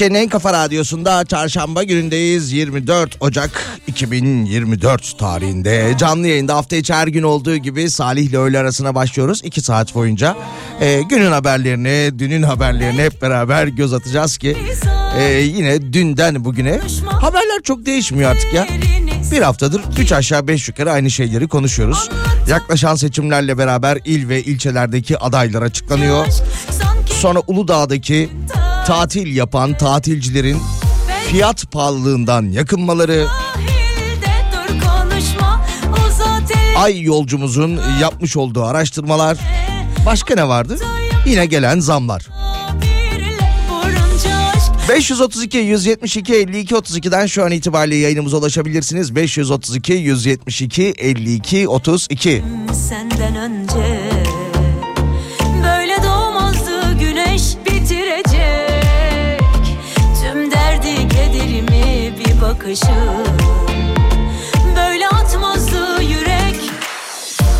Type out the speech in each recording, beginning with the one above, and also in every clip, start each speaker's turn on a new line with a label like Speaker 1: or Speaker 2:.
Speaker 1: Türkiye'nin en kafa radyosunda çarşamba günündeyiz. 24 Ocak 2024 tarihinde. Canlı yayında hafta içi her gün olduğu gibi Salih ile öğle arasına başlıyoruz. 2 saat boyunca Ee, günün haberlerini dünün haberlerini hep beraber göz atacağız ki ee, yine dünden bugüne haberler çok değişmiyor artık ya. Bir haftadır 3 aşağı 5 yukarı aynı şeyleri konuşuyoruz. Yaklaşan seçimlerle beraber il ve ilçelerdeki adaylar açıklanıyor. Sonra Uludağ'daki tatil yapan tatilcilerin fiyat pahalılığından yakınmaları, ay yolcumuzun yapmış olduğu araştırmalar, başka ne vardı? Yine gelen zamlar. 532 172 52 32'den şu an itibariyle yayınımıza ulaşabilirsiniz. 532 172 52 32.
Speaker 2: Senden önce bakışın Böyle atmazdı yürek.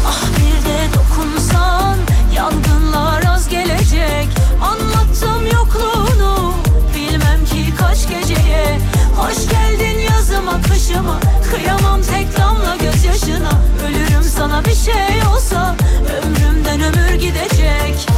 Speaker 2: Ah bir de dokunsan Yangınlar az gelecek. Anlattım yokluğunu Bilmem ki kaç geceye. Hoş geldin yazıma kışıma Kıyamam tek damla gözyaşına. Ölürüm sana bir şey olsa Ömrümden ömür gidecek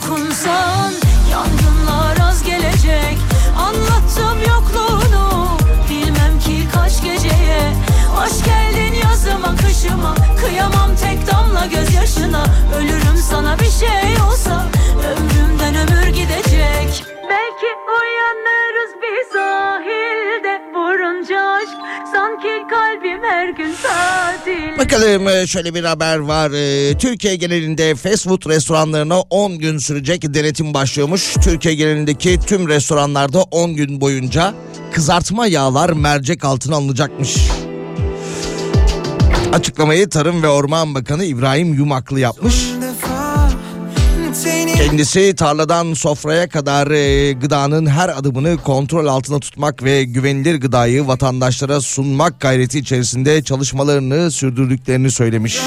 Speaker 2: dokunsan Yangınlar az gelecek. Anlattım yokluğunu Bilmem ki kaç geceye. Hoş geldin yazıma kışıma Kıyamam tek damla gözyaşına. Ölürüm sana bir şey olsa Ömrümden ömür gidecek. Belki uyanırız Vurunca aşk Sanki kalbim her gün tatil
Speaker 1: Bakalım e, şöyle bir haber var. E, Türkiye genelinde fast food restoranlarına 10 gün sürecek denetim başlıyormuş. Türkiye genelindeki tüm restoranlarda 10 gün boyunca kızartma yağlar mercek altına alınacakmış. Açıklamayı Tarım ve Orman Bakanı İbrahim Yumaklı yapmış. Kendisi tarladan sofraya kadar e, gıdanın her adımını kontrol altında tutmak ve güvenilir gıdayı vatandaşlara sunmak gayreti içerisinde çalışmalarını sürdürdüklerini söylemiş.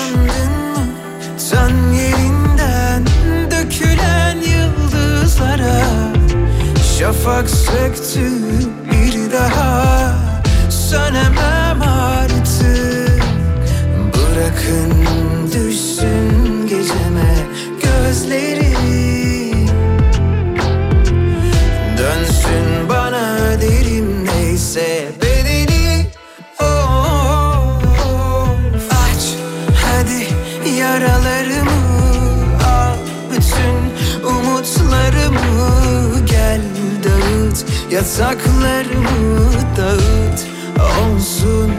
Speaker 3: Şafak söktü bir daha Sönemem artık Bırakın dağıt yataklarımı dağıt olsun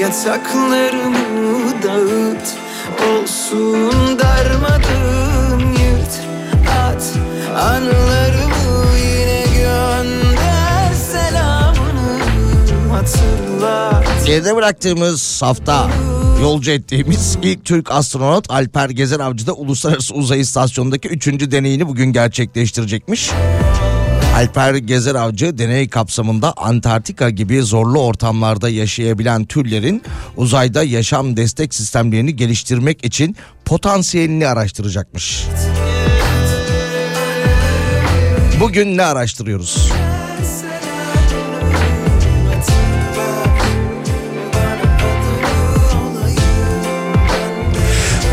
Speaker 3: yataklarımı dağıt olsun darmadağın yırt at anılarımı yine gönder selamını hatırlat
Speaker 1: Geride bıraktığımız hafta yolcu ettiğimiz ilk Türk astronot Alper Gezer Avcı da Uluslararası Uzay İstasyonu'ndaki 3. deneyini bugün gerçekleştirecekmiş. Alper Gezer Avcı deney kapsamında Antarktika gibi zorlu ortamlarda yaşayabilen türlerin uzayda yaşam destek sistemlerini geliştirmek için potansiyelini araştıracakmış. Bugün ne araştırıyoruz?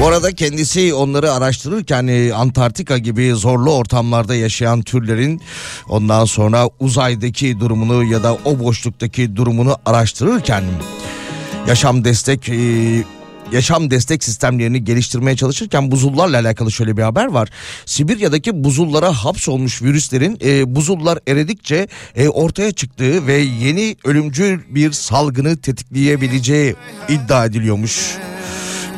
Speaker 1: Bu arada kendisi onları araştırırken e, Antarktika gibi zorlu ortamlarda yaşayan türlerin ondan sonra uzaydaki durumunu ya da o boşluktaki durumunu araştırırken yaşam destek e, yaşam destek sistemlerini geliştirmeye çalışırken buzullarla alakalı şöyle bir haber var. Sibirya'daki buzullara hapsolmuş virüslerin e, buzullar eridikçe e, ortaya çıktığı ve yeni ölümcül bir salgını tetikleyebileceği iddia ediliyormuş.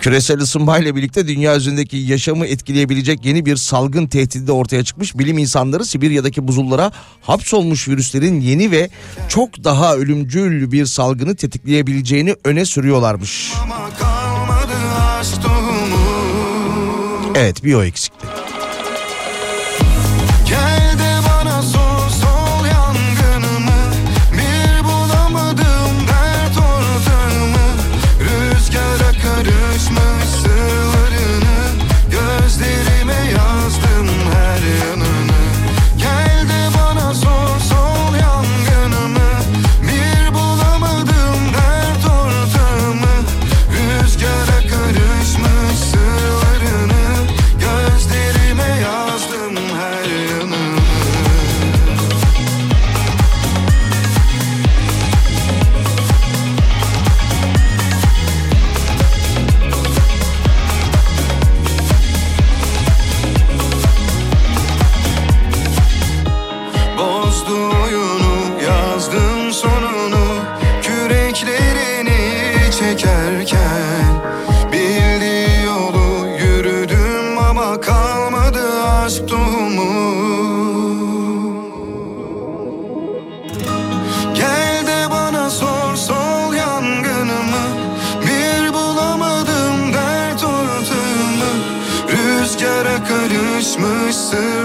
Speaker 1: Küresel ısınmayla birlikte dünya üzerindeki yaşamı etkileyebilecek yeni bir salgın tehdidi de ortaya çıkmış. Bilim insanları Sibirya'daki buzullara hapsolmuş virüslerin yeni ve çok daha ölümcül bir salgını tetikleyebileceğini öne sürüyorlarmış. Evet bir o eksikti.
Speaker 4: soon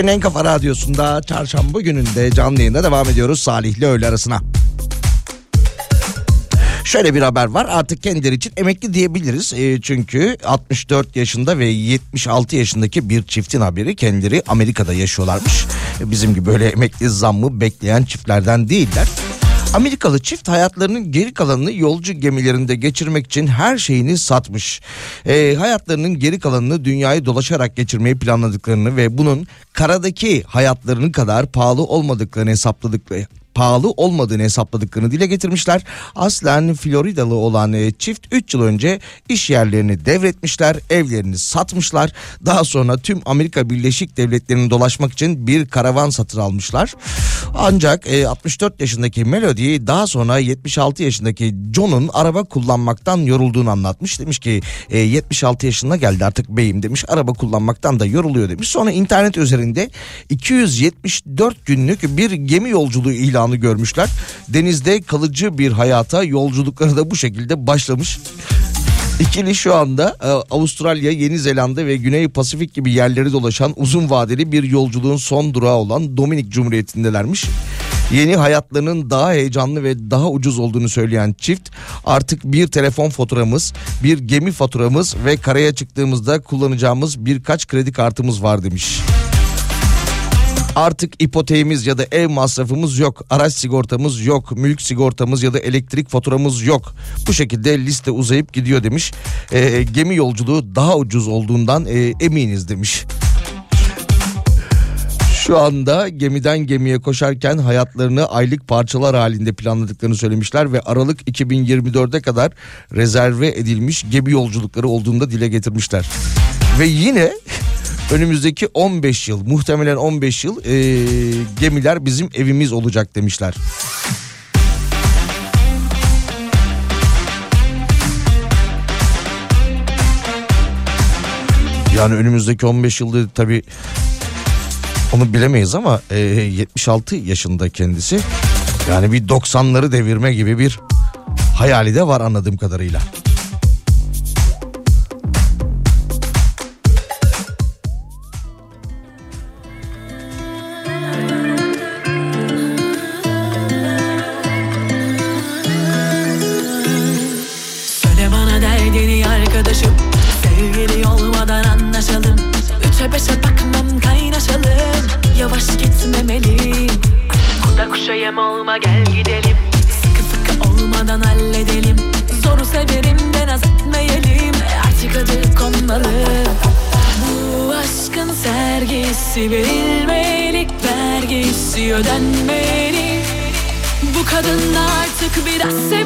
Speaker 1: Türkiye'nin en kafa radyosunda çarşamba gününde canlı yayında devam ediyoruz Salih ile öğle arasına. Şöyle bir haber var artık kendileri için emekli diyebiliriz. E, çünkü 64 yaşında ve 76 yaşındaki bir çiftin haberi kendileri Amerika'da yaşıyorlarmış. E, bizim gibi böyle emekli zammı bekleyen çiftlerden değiller. Amerikalı çift hayatlarının geri kalanını yolcu gemilerinde geçirmek için her şeyini satmış. E, hayatlarının geri kalanını dünyayı dolaşarak geçirmeyi planladıklarını ve bunun karadaki hayatlarının kadar pahalı olmadıklarını hesapladıkları pahalı olmadığını hesapladıklarını dile getirmişler. Aslen Floridalı olan e, çift 3 yıl önce iş yerlerini devretmişler, evlerini satmışlar. Daha sonra tüm Amerika Birleşik Devletleri'ni dolaşmak için bir karavan satın almışlar. Ancak e, 64 yaşındaki Melody daha sonra 76 yaşındaki John'un araba kullanmaktan yorulduğunu anlatmış. Demiş ki e, 76 yaşına geldi artık beyim demiş. Araba kullanmaktan da yoruluyor demiş. Sonra internet üzerinde 274 günlük bir gemi yolculuğu ilanı görmüşler. Denizde kalıcı bir hayata yolculukları da bu şekilde başlamış. İkili şu anda e, Avustralya, Yeni Zelanda ve Güney Pasifik gibi yerleri dolaşan uzun vadeli bir yolculuğun son durağı olan Dominik Cumhuriyeti'ndelermiş. Yeni hayatlarının daha heyecanlı ve daha ucuz olduğunu söyleyen çift artık bir telefon faturamız, bir gemi faturamız ve karaya çıktığımızda kullanacağımız birkaç kredi kartımız var demiş. Artık ipoteğimiz ya da ev masrafımız yok. Araç sigortamız yok. Mülk sigortamız ya da elektrik faturamız yok. Bu şekilde liste uzayıp gidiyor demiş. Ee, gemi yolculuğu daha ucuz olduğundan e, eminiz demiş. Şu anda gemiden gemiye koşarken hayatlarını aylık parçalar halinde planladıklarını söylemişler ve Aralık 2024'e kadar rezerve edilmiş gemi yolculukları olduğunu da dile getirmişler. Ve yine önümüzdeki 15 yıl muhtemelen 15 yıl e, gemiler bizim evimiz olacak demişler. Yani önümüzdeki 15 yılda tabii onu bilemeyiz ama e, 76 yaşında kendisi. Yani bir 90'ları devirme gibi bir hayali de var anladığım kadarıyla.
Speaker 2: Da artık biraz sevilmeli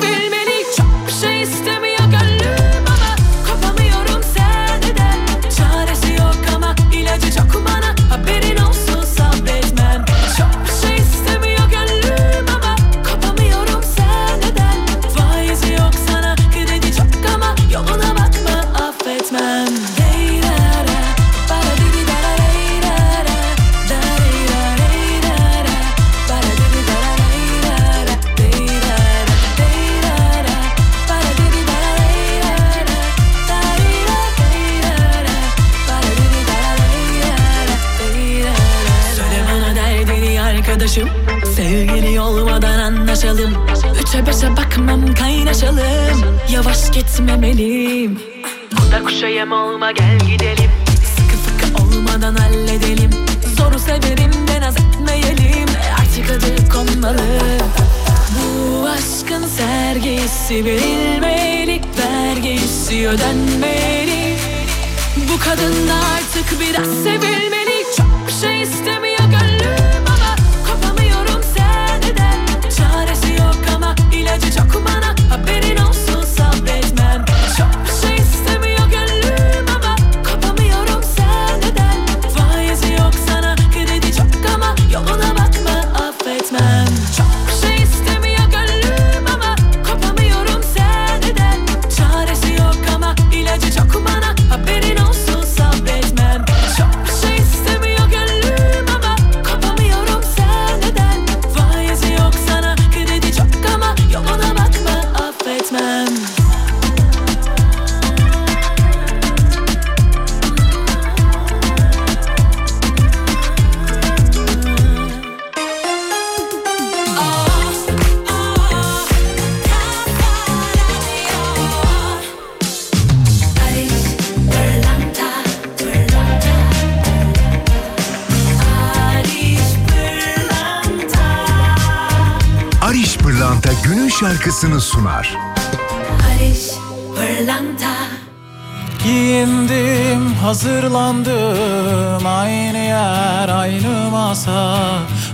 Speaker 5: şarkısını sunar.
Speaker 2: Barış Pırlanta.
Speaker 6: Giyindim, hazırlandım Aynı yer, aynı masa.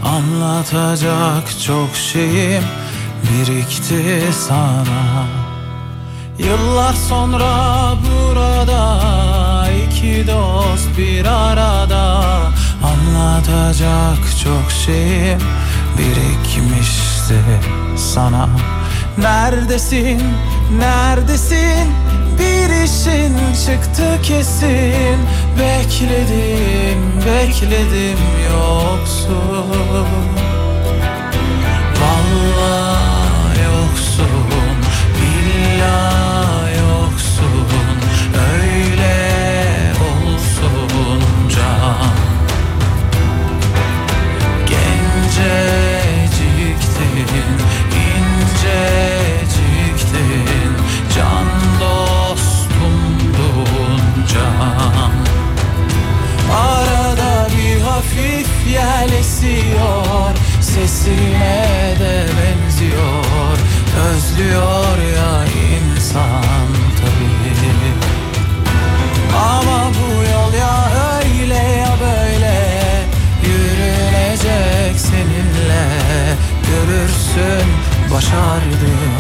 Speaker 6: Anlatacak çok şeyim birikti sana. Yıllar sonra burada iki dost bir arada. Anlatacak çok şeyim birikmişti sana Neredesin, neredesin? Bir işin çıktı kesin. Bekledim, bekledim yoksun Arada bir hafif yel esiyor Sesine de benziyor. Özlüyor ya insan tabii. Ama bu yol ya öyle ya böyle Yürünecek seninle. Görürsün başardığım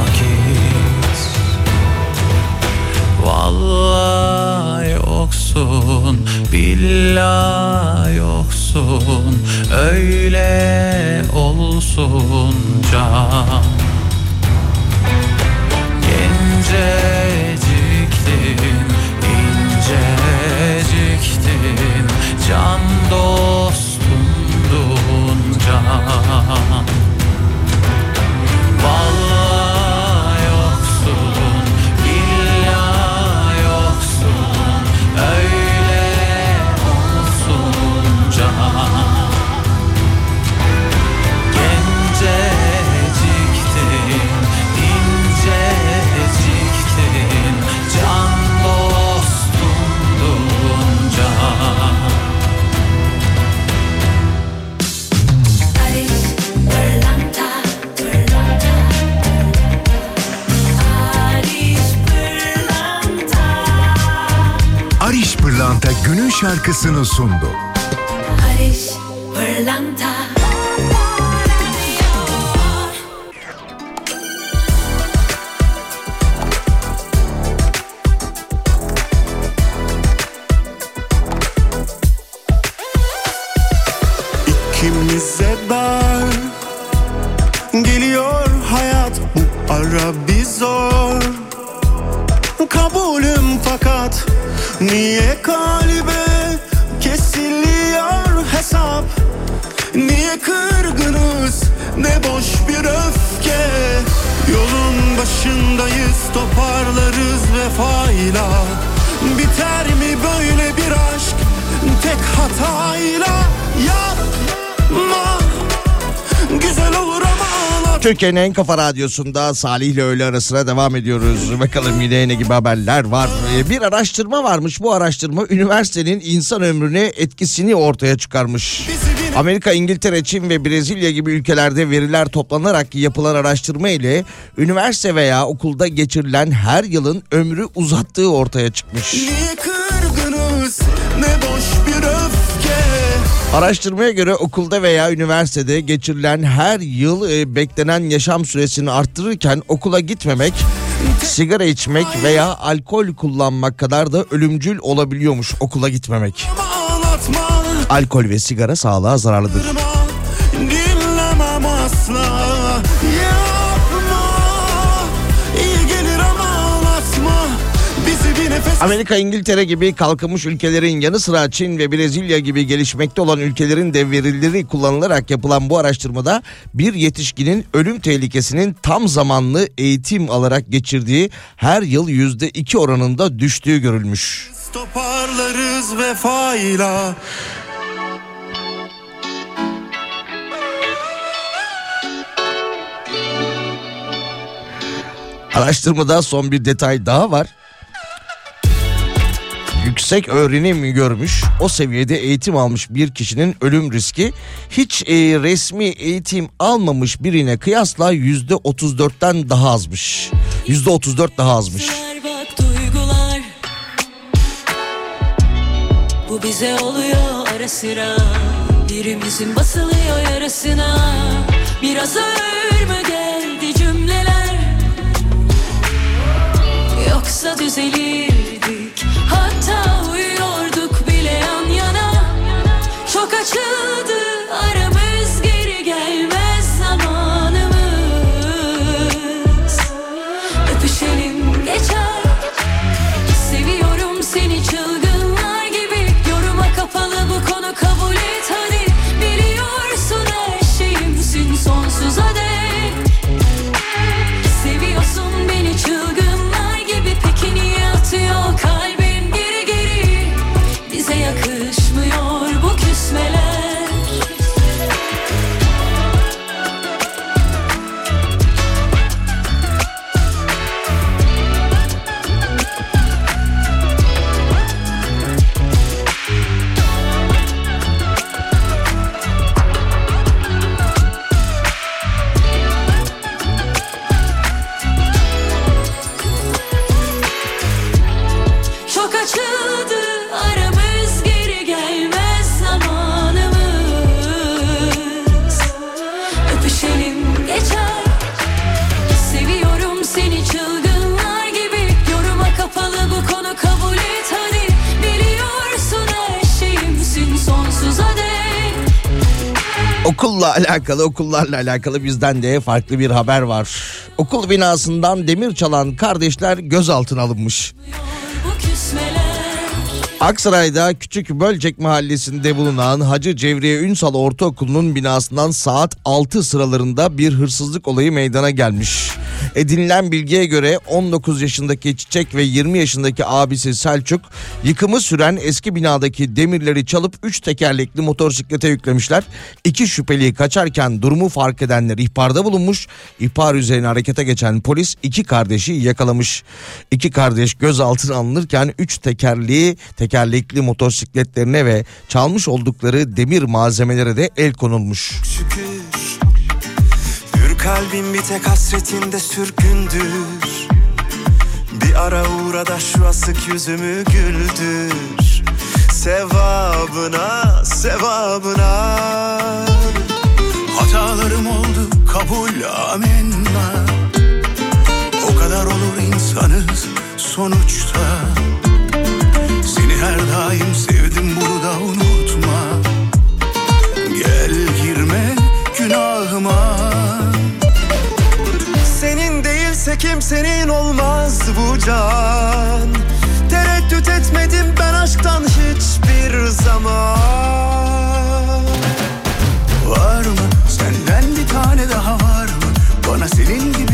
Speaker 6: vakit. Vallahi billahi yoksun Öyle olsun can. Genceciktin, inceciktin Can dostumdun can
Speaker 5: şarkısını sundu.
Speaker 1: Türkiye'nin en kafa radyosunda Salih ile öğle arasına devam ediyoruz. Bakalım yine ne gibi haberler var. Ee, Bir araştırma varmış. Bu araştırma üniversitenin insan ömrüne etkisini ortaya çıkarmış. Amerika, İngiltere, Çin ve Brezilya gibi ülkelerde veriler toplanarak yapılan araştırma ile üniversite veya okulda geçirilen her yılın ömrü uzattığı ortaya çıkmış.
Speaker 7: Niye kırgınız ne boş
Speaker 1: Araştırmaya göre okulda veya üniversitede geçirilen her yıl e, beklenen yaşam süresini arttırırken okula gitmemek, sigara içmek veya alkol kullanmak kadar da ölümcül olabiliyormuş okula gitmemek. Alkol ve sigara sağlığa zararlıdır. Amerika, İngiltere gibi kalkınmış ülkelerin yanı sıra Çin ve Brezilya gibi gelişmekte olan ülkelerin de verileri kullanılarak yapılan bu araştırmada bir yetişkinin ölüm tehlikesinin tam zamanlı eğitim alarak geçirdiği her yıl yüzde iki oranında düştüğü görülmüş.
Speaker 7: toparlarız vefayla
Speaker 1: Araştırmada son bir detay daha var. Yüksek öğrenim görmüş, o seviyede eğitim almış bir kişinin ölüm riski hiç e, resmi eğitim almamış birine kıyasla yüzde 34'ten daha azmış. Yüzde 34 daha azmış.
Speaker 2: Duygular Bu bize oluyor ara sıra Birimizin basılıyor yarasına Biraz ağır mı geldi cümleler Yoksa düzelirdik Hatta uyuyorduk
Speaker 1: Okulla alakalı, okullarla alakalı bizden de farklı bir haber var. Okul binasından demir çalan kardeşler gözaltına alınmış. Aksaray'da Küçük Bölcek mahallesinde bulunan Hacı Cevriye Ünsal Ortaokulu'nun binasından saat 6 sıralarında bir hırsızlık olayı meydana gelmiş. Edinilen bilgiye göre 19 yaşındaki Çiçek ve 20 yaşındaki abisi Selçuk yıkımı süren eski binadaki demirleri çalıp 3 tekerlekli motosiklete yüklemişler. İki şüpheli kaçarken durumu fark edenler ihbarda bulunmuş. İhbar üzerine harekete geçen polis iki kardeşi yakalamış. İki kardeş gözaltına alınırken 3 tekerli tekerlekli motosikletlerine ve çalmış oldukları demir malzemelere de el konulmuş.
Speaker 4: şükür kalbim bir tek hasretinde sürgündür. Bir ara uğra da şu asık yüzümü güldür. Sevabına, sevabına. Hatalarım oldu kabul amenna. O kadar olur insanız sonuçta. Seni her daim sevdim kimsenin olmaz bu can. Tereddüt etmedim ben aşktan hiçbir zaman. Var mı? Senden bir tane daha var mı? Bana senin gibi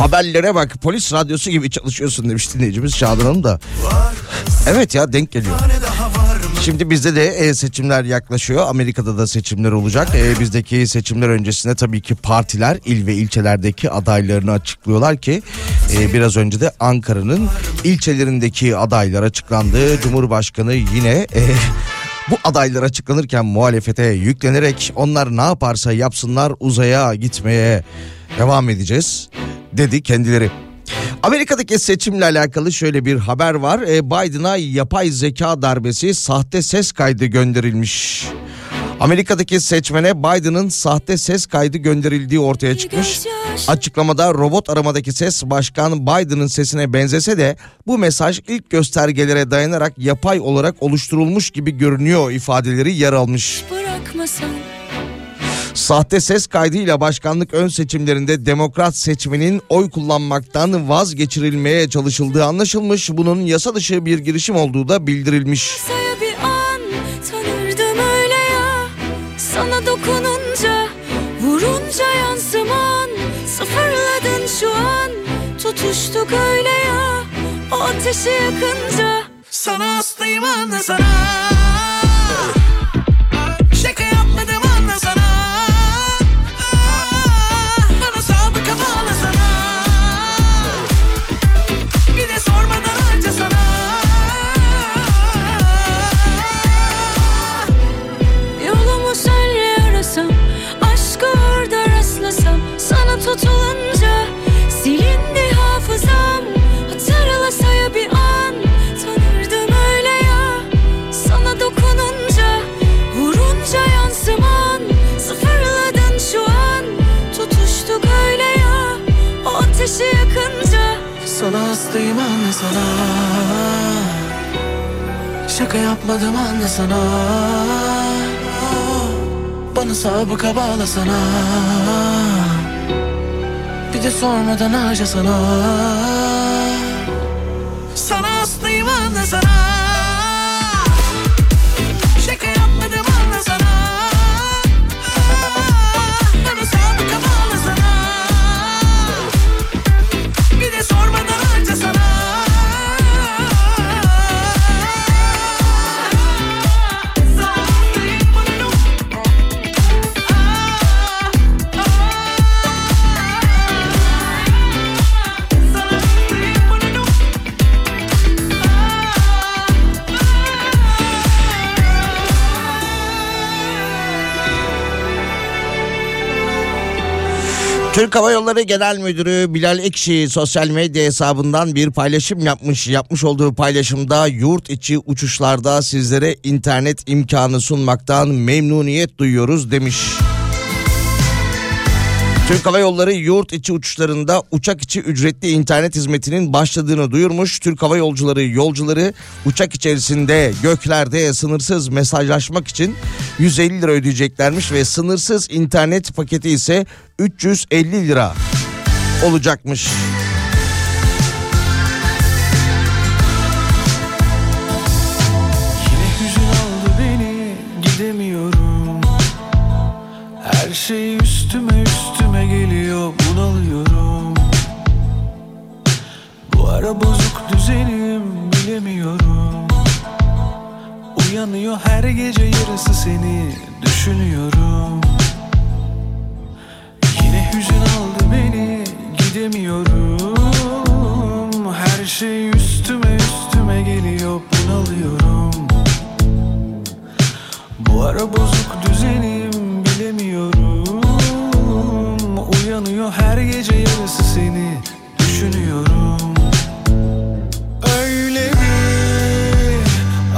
Speaker 1: Haberlere bak polis radyosu gibi çalışıyorsun demiş dinleyicimiz Şadan Hanım da. Evet ya denk geliyor. Şimdi bizde de e, seçimler yaklaşıyor. Amerika'da da seçimler olacak. E, bizdeki seçimler öncesinde tabii ki partiler il ve ilçelerdeki adaylarını açıklıyorlar ki e, biraz önce de Ankara'nın ilçelerindeki adaylar açıklandı. Cumhurbaşkanı yine bu adaylar açıklanırken muhalefete yüklenerek onlar ne yaparsa yapsınlar uzaya gitmeye devam edeceğiz dedi kendileri. Amerika'daki seçimle alakalı şöyle bir haber var. Ee, Biden'a yapay zeka darbesi sahte ses kaydı gönderilmiş. Amerika'daki seçmene Biden'ın sahte ses kaydı gönderildiği ortaya çıkmış. Açıklamada robot aramadaki ses başkan Biden'ın sesine benzese de bu mesaj ilk göstergelere dayanarak yapay olarak oluşturulmuş gibi görünüyor ifadeleri yer almış.
Speaker 2: Bırakmasan
Speaker 1: Sahte ses kaydıyla başkanlık ön seçimlerinde demokrat seçmenin oy kullanmaktan vazgeçirilmeye çalışıldığı anlaşılmış. Bunun yasa dışı bir girişim olduğu da bildirilmiş.
Speaker 2: bir an tanırdım öyle ya Sana dokununca vurunca yansıman Sıfırladın şu an tutuştuk öyle ya O ateşi yakınca
Speaker 3: Sana hastayım anla sana sana. Şaka yapmadım anla sana. Bana sabıka bağla sana Bir de sormadan harca sana
Speaker 1: Türk Hava Yolları Genel Müdürü Bilal Ekşi sosyal medya hesabından bir paylaşım yapmış. Yapmış olduğu paylaşımda yurt içi uçuşlarda sizlere internet imkanı sunmaktan memnuniyet duyuyoruz demiş. Türk Hava Yolları yurt içi uçuşlarında uçak içi ücretli internet hizmetinin başladığını duyurmuş. Türk Hava Yolcuları yolcuları uçak içerisinde göklerde sınırsız mesajlaşmak için 150 lira ödeyeceklermiş ve sınırsız internet paketi ise 350 lira olacakmış.
Speaker 3: Bilemiyorum Uyanıyor her gece yarısı seni düşünüyorum. Yine hüzün aldı beni gidemiyorum. Her şey üstüme üstüme geliyor bunalıyorum. Bu ara bozuk düzenim bilemiyorum. Uyanıyor her gece yarısı seni düşünüyorum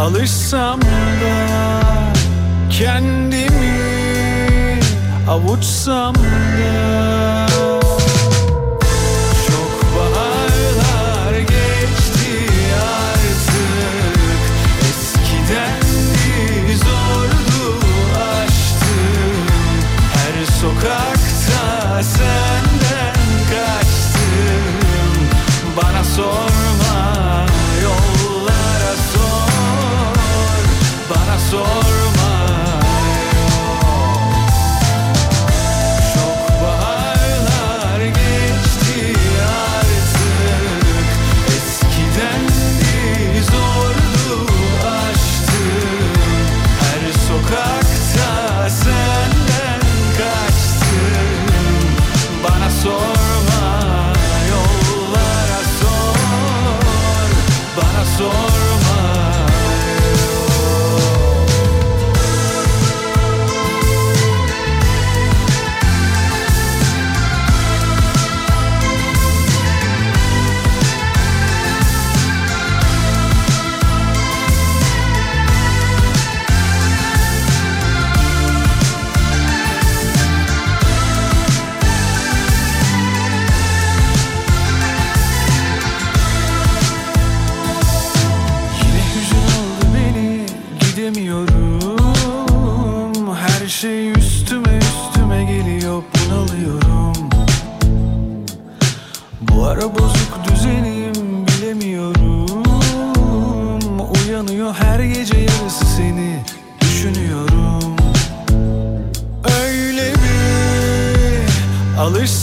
Speaker 3: alışsam da kendimi avuçsam da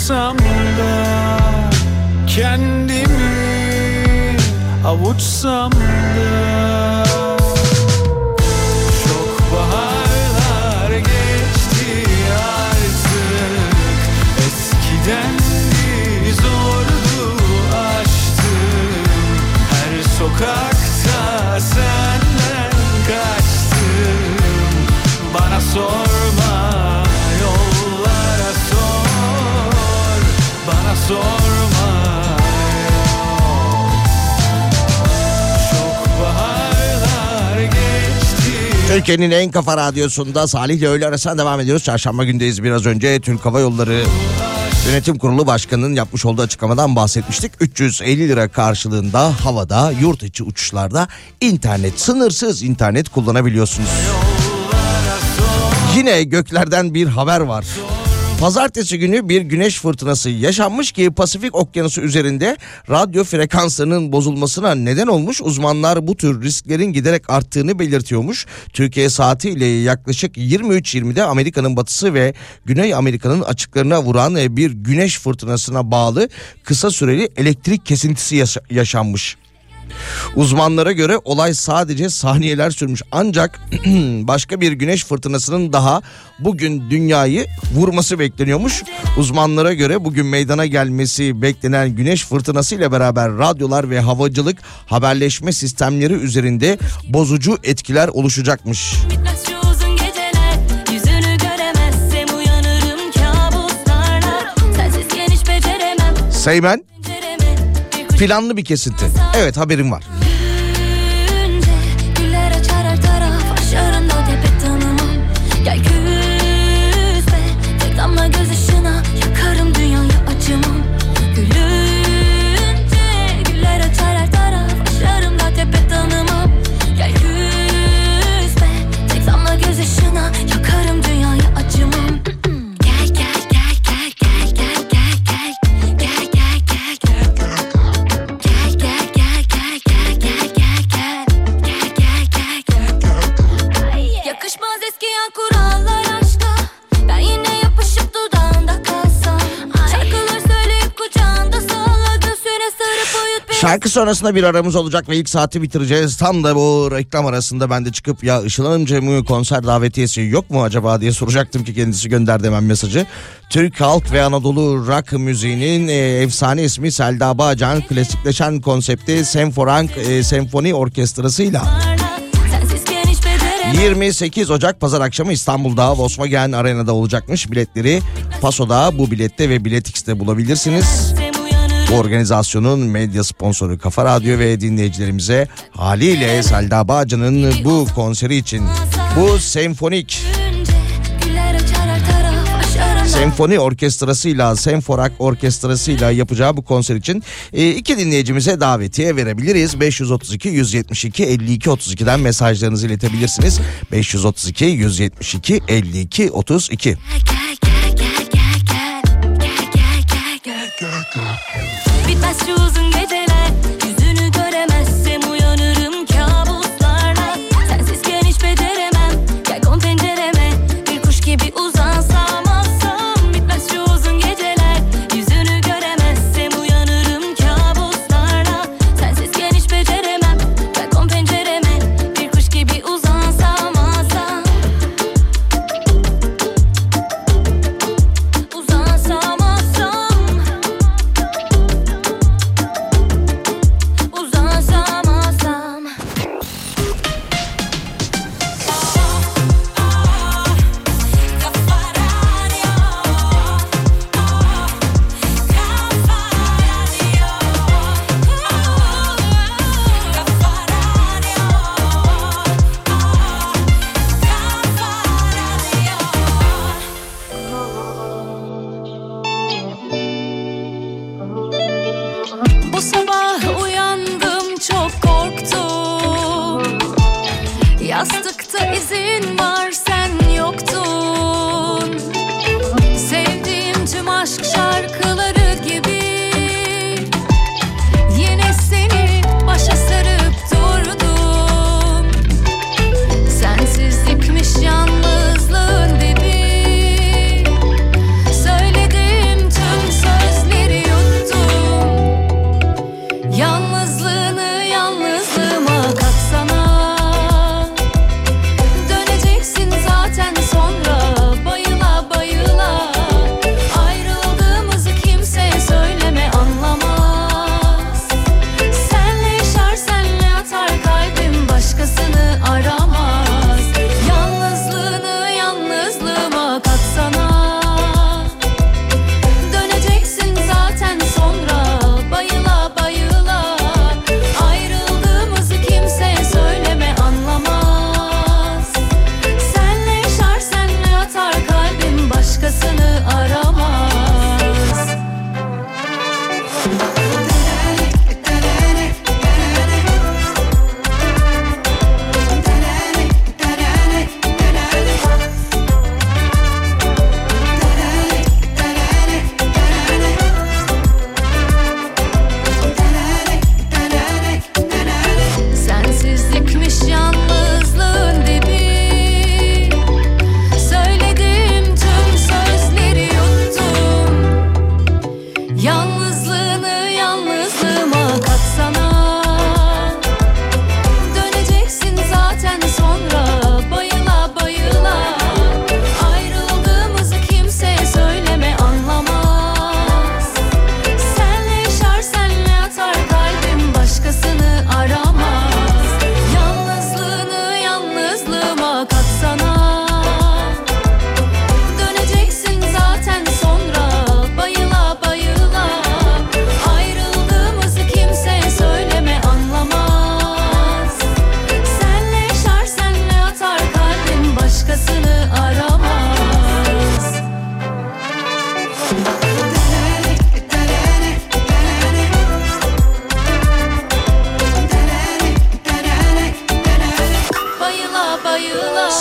Speaker 3: alışsam da kendimi avuçsam da. Çok baharlar geçti artık. Eskiden zordu aştım. Her sokakta senden kaçtım. Bana sorma
Speaker 1: Türkiye'nin en kafa radyosunda Salih ile öğle arasına devam ediyoruz. Çarşamba gündeyiz biraz önce Türk Hava Yolları Yönetim Kurulu Başkanı'nın yapmış olduğu açıklamadan bahsetmiştik. 350 lira karşılığında havada yurt içi uçuşlarda internet sınırsız internet kullanabiliyorsunuz. Yine göklerden bir haber var. Pazartesi günü bir güneş fırtınası yaşanmış ki Pasifik Okyanusu üzerinde radyo frekanslarının bozulmasına neden olmuş. Uzmanlar bu tür risklerin giderek arttığını belirtiyormuş. Türkiye saatiyle yaklaşık 23.20'de Amerika'nın batısı ve Güney Amerika'nın açıklarına vuran bir güneş fırtınasına bağlı kısa süreli elektrik kesintisi yaşa- yaşanmış. Uzmanlara göre olay sadece saniyeler sürmüş ancak başka bir güneş fırtınasının daha bugün dünyayı vurması bekleniyormuş. Uzmanlara göre bugün meydana gelmesi beklenen güneş fırtınası ile beraber radyolar ve havacılık haberleşme sistemleri üzerinde bozucu etkiler oluşacakmış. Seymen planlı bir kesinti. Evet haberim var. Şarkı sonrasında bir aramız olacak ve ilk saati bitireceğiz. Tam da bu reklam arasında ben de çıkıp ya Işıl Hanımcığım konser davetiyesi yok mu acaba diye soracaktım ki kendisi gönderdi hemen mesajı. Türk halk ve Anadolu rock müziğinin e, efsane ismi Selda Bağcan klasikleşen konsepti Senforank e, Senfoni Orkestrası'yla
Speaker 8: Sensiz geniş beceremem
Speaker 1: 28 Ocak pazar akşamı İstanbul'da Volkswagen Arena'da olacakmış biletleri. Paso'da bu bilette ve Bilet X'te bulabilirsiniz. Bu organizasyonun medya sponsoru Kafa Radyo ve dinleyicilerimize haliyle Selda Bağcan'ın bu konseri için bu senfonik senfoni orkestrasıyla senforak orkestrasıyla yapacağı bu konser için e, iki dinleyicimize davetiye verebiliriz. 532 172 52 32'den mesajlarınızı iletebilirsiniz. 532 172 52 32.
Speaker 8: Gel gel gel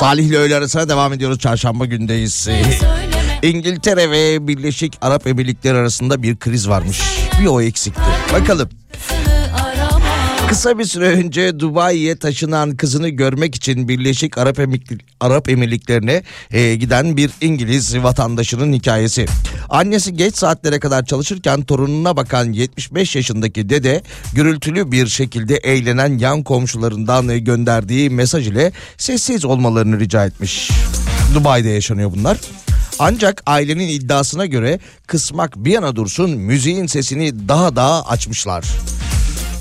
Speaker 1: Salih ile öğle arasına devam ediyoruz. Çarşamba gündeyiz. İngiltere ve Birleşik Arap Emirlikleri arasında bir kriz varmış. Bir o eksikti. Bakalım. Kısa bir süre önce Dubai'ye taşınan kızını görmek için Birleşik Arap, Emirlik- Arap Emirlikleri'ne e, giden bir İngiliz vatandaşının hikayesi. Annesi geç saatlere kadar çalışırken torununa bakan 75 yaşındaki dede gürültülü bir şekilde eğlenen yan komşularından gönderdiği mesaj ile sessiz olmalarını rica etmiş. Dubai'de yaşanıyor bunlar. Ancak ailenin iddiasına göre kısmak bir yana dursun müziğin sesini daha daha açmışlar.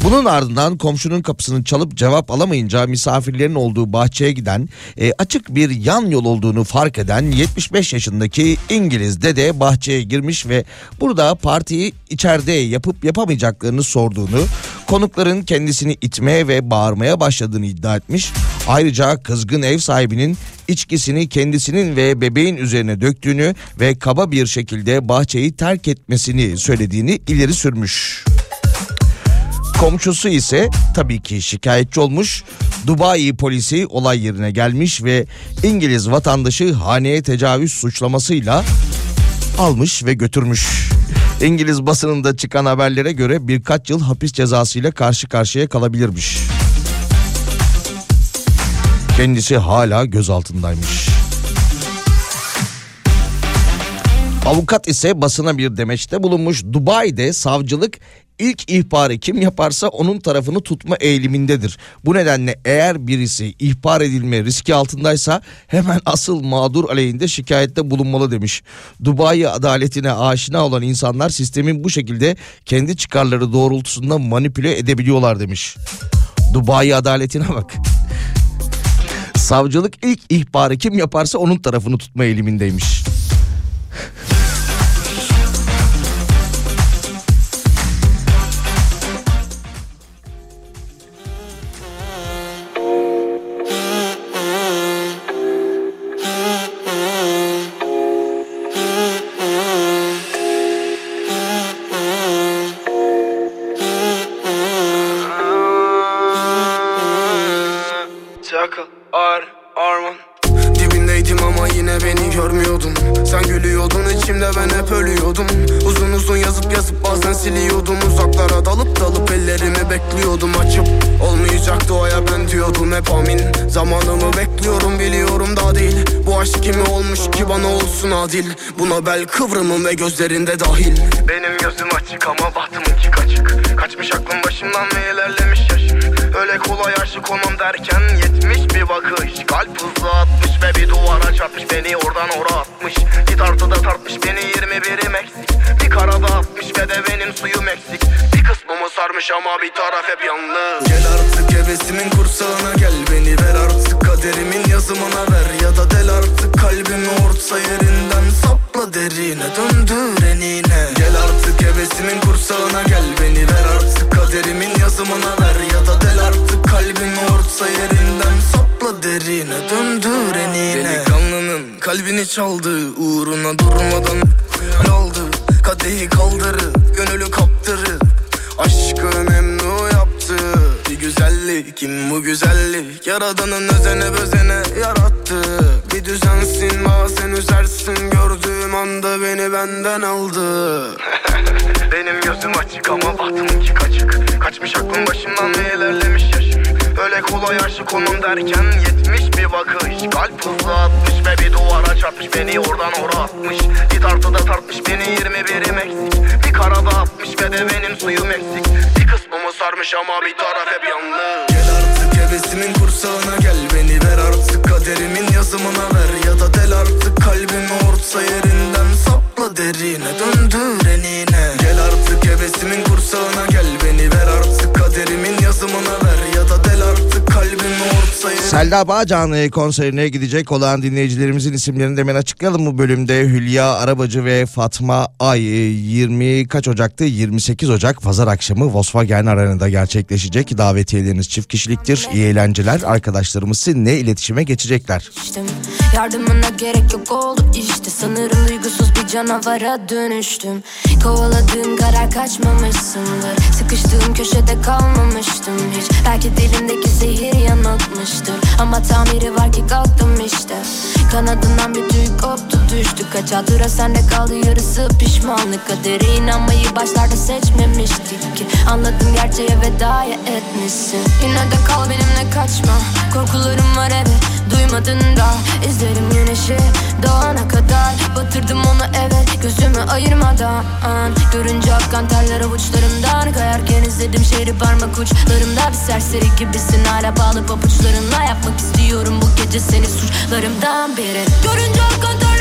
Speaker 1: Bunun ardından komşunun kapısını çalıp cevap alamayınca misafirlerin olduğu bahçeye giden e, açık bir yan yol olduğunu fark eden 75 yaşındaki İngiliz dede bahçeye girmiş ve burada partiyi içeride yapıp yapamayacaklarını sorduğunu, konukların kendisini itmeye ve bağırmaya başladığını iddia etmiş. Ayrıca kızgın ev sahibinin içkisini kendisinin ve bebeğin üzerine döktüğünü ve kaba bir şekilde bahçeyi terk etmesini söylediğini ileri sürmüş. Komşusu ise tabii ki şikayetçi olmuş. Dubai polisi olay yerine gelmiş ve İngiliz vatandaşı haneye tecavüz suçlamasıyla almış ve götürmüş. İngiliz basınında çıkan haberlere göre birkaç yıl hapis cezasıyla karşı karşıya kalabilirmiş. Kendisi hala gözaltındaymış. Avukat ise basına bir demeçte bulunmuş. Dubai'de savcılık ilk ihbarı kim yaparsa onun tarafını tutma eğilimindedir. Bu nedenle eğer birisi ihbar edilme riski altındaysa hemen asıl mağdur aleyhinde şikayette bulunmalı demiş. Dubai adaletine aşina olan insanlar sistemin bu şekilde kendi çıkarları doğrultusunda manipüle edebiliyorlar demiş. Dubai adaletine bak. Savcılık ilk ihbarı kim yaparsa onun tarafını tutma eğilimindeymiş.
Speaker 7: Adil. Buna bel kıvrımım ve gözlerinde dahil. Benim gözüm açık ama bahtımınki kaçık. Kaçmış aklım başımdan ve ilerlemiş yaşım Öyle kolay aşık olmam derken yetmiş bir bakış. Kalp hızlı atmış ve bir duvara çarpmış. Beni oradan oraya atmış. Bir tartıda tartmış beni 21'im eksik. Bir karada atmış ve de benim suyum eksik. Bir kısmımı sarmış ama bir taraf hep yalnız. Gel artık hevesimin kursağına gel. Beni ver artık kaderimin yazımına ver. Ya da del artık kalbimi orta yerinden Derine döndür enine Gel artık hevesimin kursağına gel Beni ver artık. Kaderimin yazımına ver Ya da del artık. Kalbimi orta yerinden Sapla derine döndür enine Delikanlının kalbini çaldı Uğruna durmadan aldı. Kadehi kaldırı Gönülü kaptırı. Aşkı memnu yaptı. Bir güzellik kim bu güzellik? Yaradanın özene bezene yarattı düzensin bazen üzersin. Gördüğüm anda beni benden aldı. Benim gözüm açık ama bahtımınki kaçık. Kaçmış aklım başımdan ve ilerlemiş yaşım. Öyle kolay aşık olmam derken yetmiş bir bakış. Kalp hızlı atmış ve bir duvara çarpmış. Beni oradan oraya atmış. Bir tartıda tartmış beni 21'im eksik. Bir karada atmış ve de benim suyum eksik. Bir kısmımı sarmış ama bir taraf hep yalnız. Gel artık hevesimin kursağına gel ver artık kaderimin yazımına ver. Ya da del artık kalbimi orta yerinden Sapla derine döndür enine. Gel artık hevesimin kursağına gel Beni ver artık kaderimin yazımına ver. Ya da del artık
Speaker 1: Selda Bağcan e, konserine gidecek olan dinleyicilerimizin isimlerini de hemen açıklayalım bu bölümde. Hülya Arabacı ve Fatma Ay e, 20 kaç Ocak'tı? 28 Ocak pazar akşamı Volkswagen Arena'da gerçekleşecek. Davetiyeleriniz çift kişiliktir. İyi eğlenceler. Arkadaşlarımız sizinle iletişime geçecekler.
Speaker 9: Yardımına gerek yok oldu işte Sanırım duygusuz bir canavara dönüştüm Kovaladığım karar kaçmamışsındır Sıkıştığım köşede kalmamıştım hiç Belki dilimdeki zehir yanıltmıştır Ama tamiri var ki kalktım işte. Kanadından bir tüy koptu düştü. Kaç hatıra sende kaldı yarısı pişmanlık. Kadere inanmayı başlarda seçmemiştik ki. Anladım gerçeğe vedaya etmişsin. Yine de kal benimle kaçma. Korkularım var evet duymadın da İzlerim güneşi doğana kadar Batırdım onu evet gözümü ayırmadan. Görünce akkan terler avuçlarımdan. Kayarken izledim şehri parmak uçlarımda. Bir serseri gibisin hala bağlı pabuçlarınla Yapmak istiyorum bu gece seni suçlarımdan biri Görünce akkan terler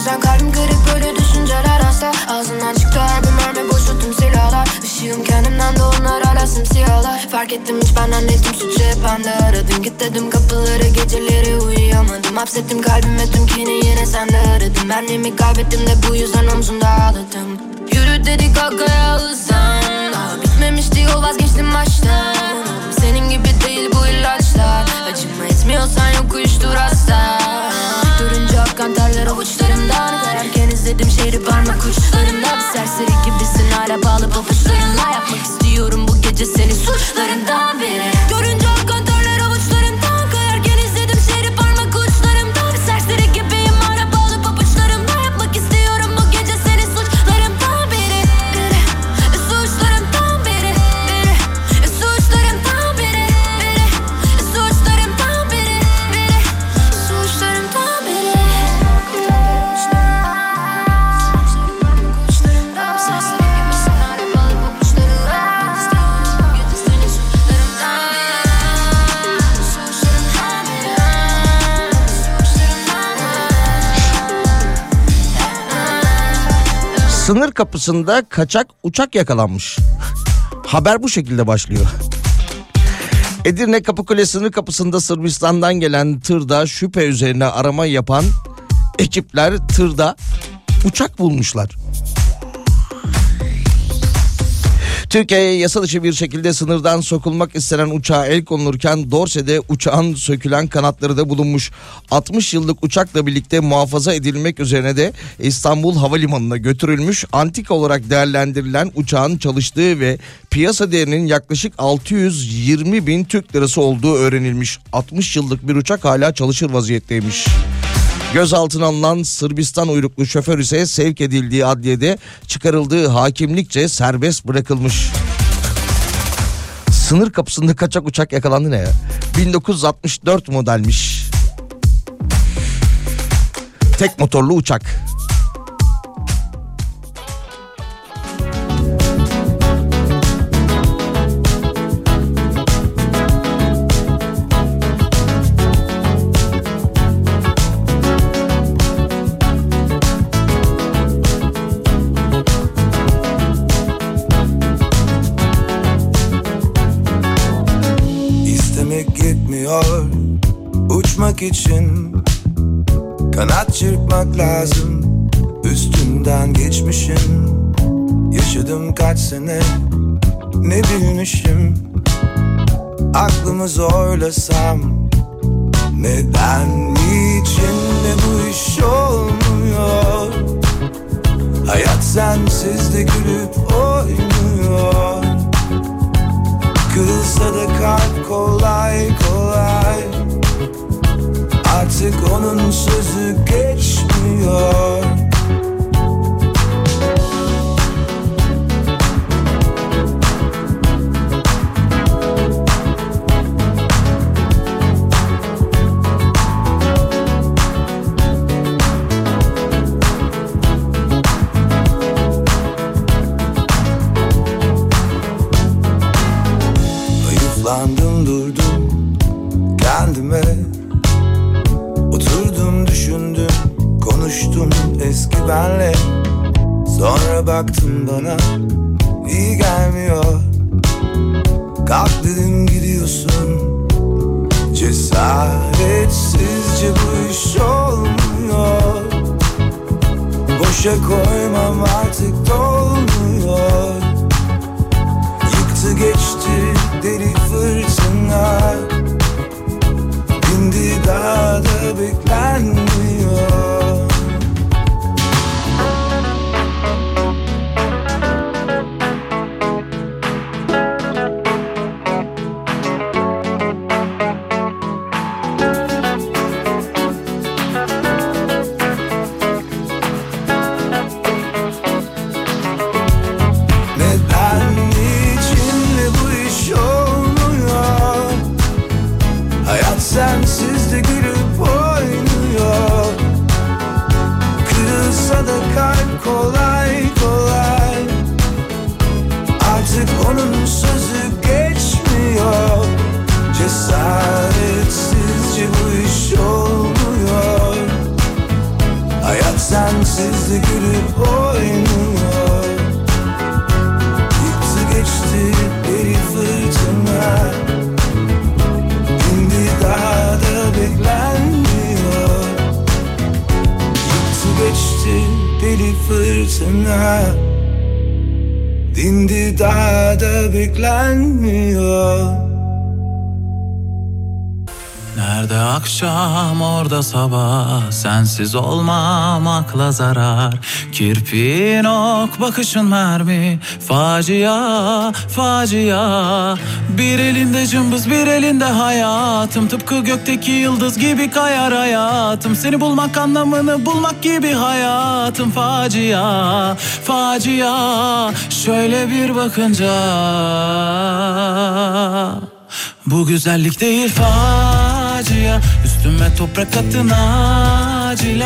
Speaker 9: yüzden kalbim kırık böyle düşünceler hasta. Ağzından çıktı her mermi boşu tüm silahlar. Işığım kendimden de onlar hala simsiyahlar Fark ettim hiç benden değildim suçu hep bende. Aradım Git dedim kapıları geceleri uyuyamadım. Hapsettim kalbime tüm kini yine sende aradım. Benliğimi kaybettim de bu yüzden omzumda ağladım. Yürü dedik kalkaya hızlan Daha bitmemişti yol vazgeçtim baştan. Senin gibi değil bu ilaçlar. Acıma etmiyorsan yok uyuştur hasta Görünce akkan terler avuçlarımdan Kayarken izledim şehri parmak uçlarımda Bir serseri gibisin hala bağlı pabuçlarınla. Yapmak istiyorum bu gece seni suçlarından biri. Görünce akkan
Speaker 1: Sınır kapısında kaçak uçak yakalanmış. Haber bu şekilde başlıyor. Edirne Kapıkule sınır kapısında Sırbistan'dan gelen tırda şüphe üzerine arama yapan ekipler tırda uçak bulmuşlar. Türkiye'ye yasa dışı bir şekilde sınırdan sokulmak istenen uçağa el konulurken Dorse'de uçağın sökülen kanatları da bulunmuş. 60 yıllık uçakla birlikte muhafaza edilmek üzerine de İstanbul Havalimanı'na götürülmüş. Antik olarak değerlendirilen uçağın çalıştığı ve piyasa değerinin yaklaşık 620 bin Türk lirası olduğu öğrenilmiş. 60 yıllık bir uçak hala çalışır vaziyetteymiş. Gözaltına alınan Sırbistan uyruklu şoför ise sevk edildiği adliyede çıkarıldığı hakimlikçe serbest bırakılmış. Sınır kapısında kaçak uçak yakalandı ne ya? 1964 modelmiş. Tek motorlu uçak.
Speaker 10: İçin Kanat çırpmak lazım. Üstünden geçmişim Yaşadım kaç sene ne bilmişim? Aklımı zorlasam Neden niçin de bu iş olmuyor? Hayat sensiz de gülüp oynuyor. Kırılsa da kalp kolay kolay Artık onun sözü geçmiyor
Speaker 11: daha da
Speaker 6: akşam orada sabah. Sensiz olmam akla zarar. Kirpiğin ok bakışın mermi. Facia facia. Bir elinde cımbız bir elinde hayatım. Tıpkı gökteki yıldız gibi kayar hayatım. Seni bulmak anlamını bulmak gibi hayatım. Facia facia. Şöyle bir bakınca. Bu güzellik değil facia Üstüme toprak atın acil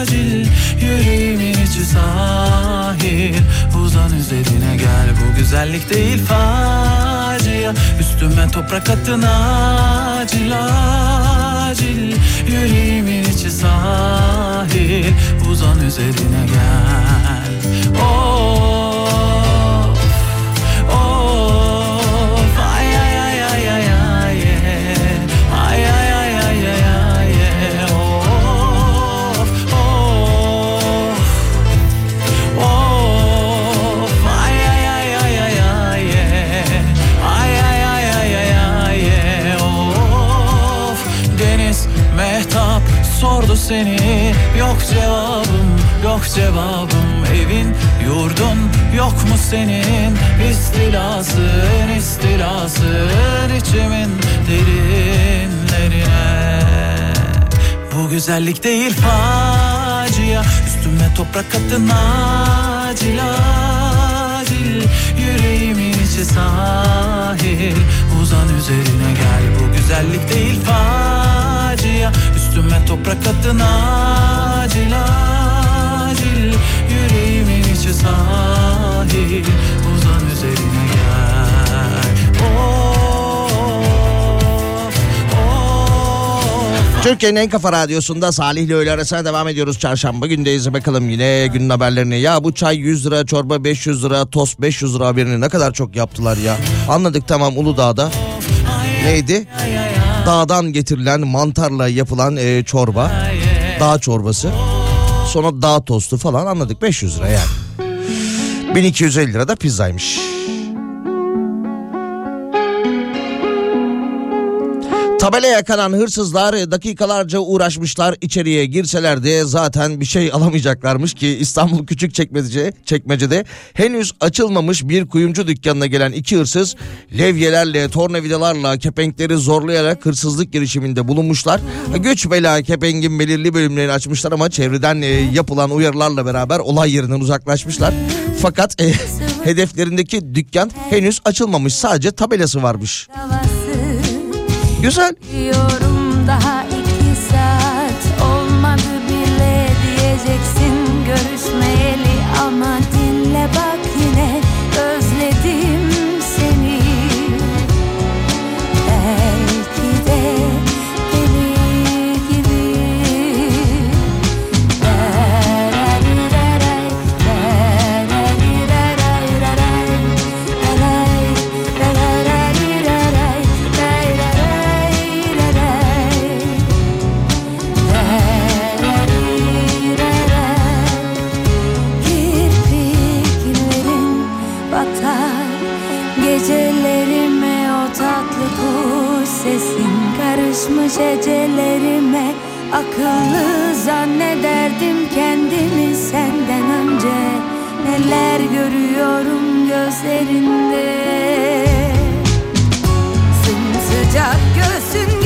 Speaker 6: acil. Yüreğimin içi sahil. Uzan üzerine gel Bu güzellik değil facia. Üstüme toprak atın acil acil. Yüreğimin içi sahil. Uzan üzerine gel. Oh seni. Yok cevabım, yok cevabım. Evin, yurdun yok mu senin? İstilasın, istilasın içimin derinlerine. Bu güzellik değil facia. Üstüme toprak atın acil acil. Yüreğimin içi sahil. Uzan üzerine gel. Bu güzellik değil facia Üstüme toprak atın acil acil Yüreğimin içi sahil Uzan üzerine gel Of, of.
Speaker 1: Türkiye'nin en kafa radyosunda Salih ile öğle arasına devam ediyoruz. Çarşamba gündeyiz bakalım yine günün haberlerini. Ya bu çay 100 lira, çorba 500 lira, tost 500 lira haberini ne kadar çok yaptılar ya. Anladık tamam Uludağ'da. Neydi? Dağdan getirilen mantarla yapılan e, çorba. Dağ çorbası. Sonra dağ tostu falan anladık 500 lira yani. 1250 lira da pizzaymış. Tabela yakalan hırsızlar dakikalarca uğraşmışlar içeriye girseler de zaten bir şey alamayacaklarmış ki İstanbul Küçükçekmece çekmecede henüz açılmamış bir kuyumcu dükkanına gelen iki hırsız levyelerle tornavidalarla kepenkleri zorlayarak hırsızlık girişiminde bulunmuşlar. Güç bela kepengin belirli bölümlerini açmışlar ama çevreden e, yapılan uyarılarla beraber olay yerinden uzaklaşmışlar. Fakat e, hedeflerindeki dükkan henüz açılmamış sadece tabelası varmış. Güzel.
Speaker 12: Daha iki Akıllı zannederdim kendimi senden önce. Neler görüyorum gözlerinde. Sımsıcak göğsün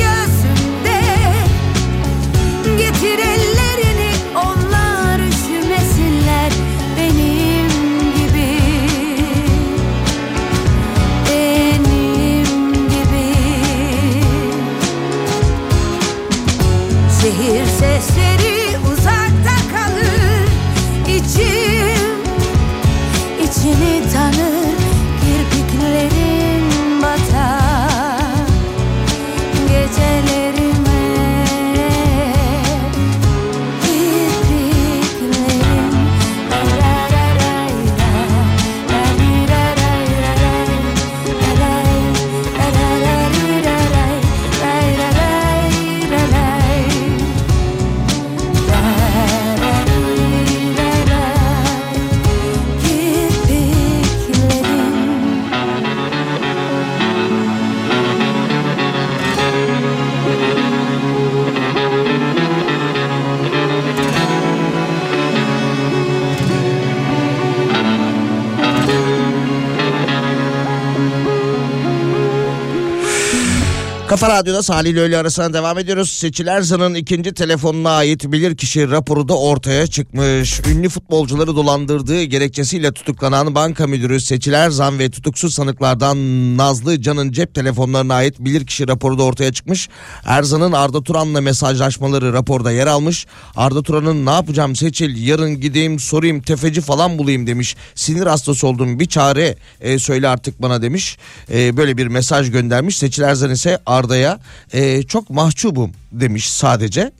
Speaker 1: Kafa Radyo'da Salih ile öğle arasına devam ediyoruz. Seçil Erzan'ın ikinci telefonuna ait bilirkişi raporu da ortaya çıkmış. Ünlü futbolcuları dolandırdığı gerekçesiyle tutuklanan banka müdürü Seçil Erzan ve tutuksuz sanıklardan Nazlı Can'ın cep telefonlarına ait bilirkişi raporu da ortaya çıkmış. Erzan'ın Arda Turan'la mesajlaşmaları raporda yer almış. Arda Turan'ın ne yapacağım Seçil yarın gideyim sorayım tefeci falan bulayım demiş. Sinir hastası oldum bir çare e, söyle artık bana demiş. E, böyle bir mesaj göndermiş. Seçil Erzan ise Arda'ya e, çok mahcubum demiş sadece.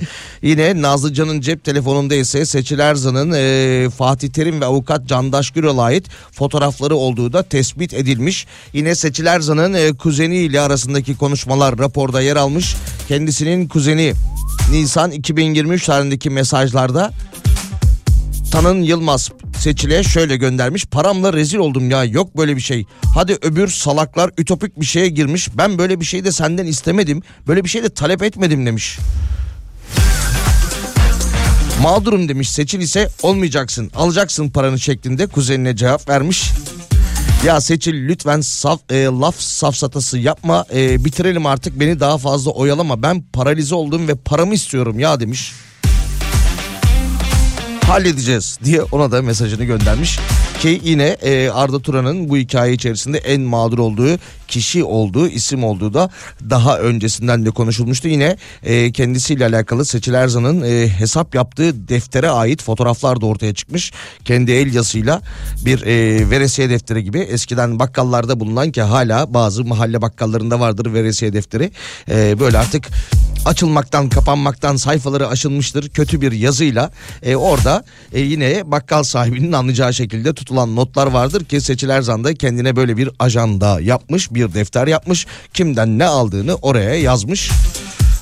Speaker 1: Yine Nazlıcan'ın cep telefonunda ise Seçil Erzan'ın e, Fatih Terim ve avukat Candaş Güral'a ait fotoğrafları olduğu da tespit edilmiş. Yine Seçil Erzan'ın e, kuzeniyle arasındaki konuşmalar raporda yer almış. Kendisinin kuzeni Nisan 2023 tarihindeki mesajlarda Tanın Yılmaz Seçil'e şöyle göndermiş. Paramla rezil oldum ya yok böyle bir şey. Hadi öbür salaklar ütopik bir şeye girmiş. Ben böyle bir şey de senden istemedim. Böyle bir şey de talep etmedim demiş. Mağdurum demiş Seçil ise olmayacaksın alacaksın paranı şeklinde kuzenine cevap vermiş. Ya Seçil lütfen saf, e, laf safsatası yapma e, bitirelim artık beni daha fazla oyalama ben paralize oldum ve paramı istiyorum ya demiş halledeceğiz diye ona da mesajını göndermiş. Ki yine e, Arda Turan'ın bu hikaye içerisinde en mağdur olduğu kişi olduğu isim olduğu da daha öncesinden de konuşulmuştu. Yine e, kendisiyle alakalı Seçil Erzan'ın e, hesap yaptığı deftere ait fotoğraflar da ortaya çıkmış. Kendi el yazısıyla bir e, veresiye defteri gibi eskiden bakkallarda bulunan ki hala bazı mahalle bakkallarında vardır veresiye defteri. E, böyle artık açılmaktan kapanmaktan sayfaları aşılmıştır kötü bir yazıyla. E, orada e, yine bakkal sahibinin anlayacağı şekilde tutulan notlar vardır ki Seçil Erzan kendine böyle bir ajanda yapmış bir defter yapmış. Kimden ne aldığını oraya yazmış.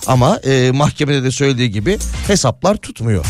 Speaker 1: Ama e, mahkemede de söylediği gibi hesaplar tutmuyor.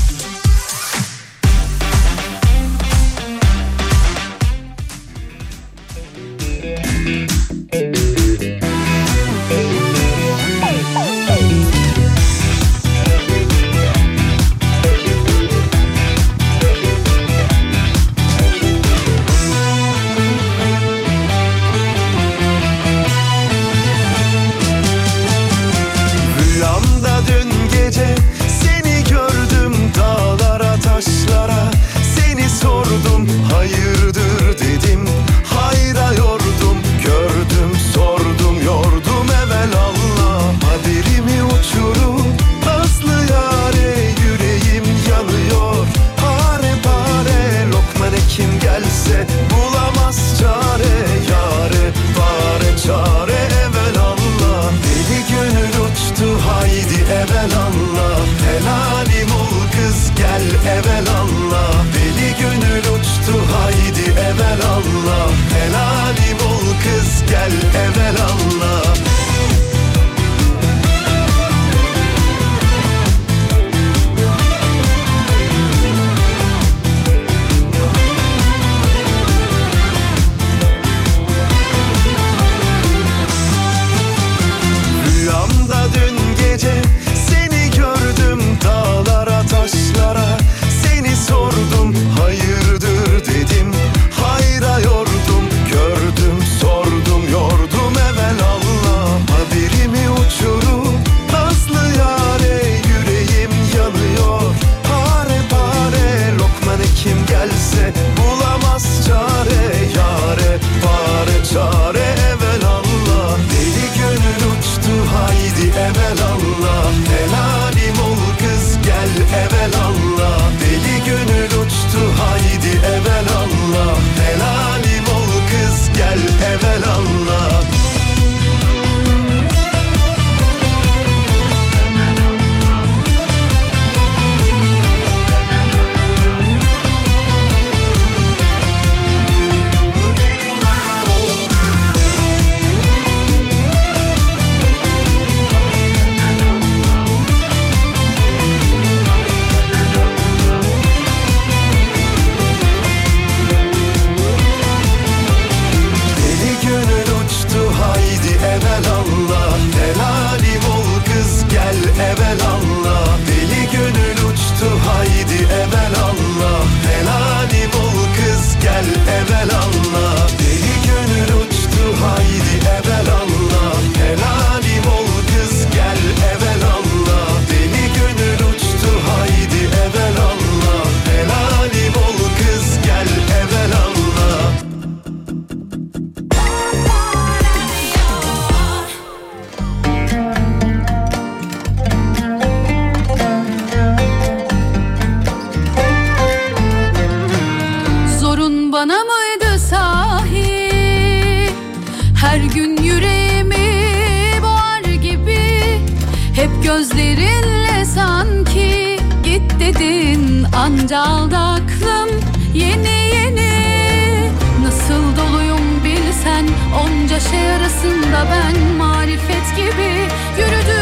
Speaker 2: Arasında ben marifet gibi yürüdüm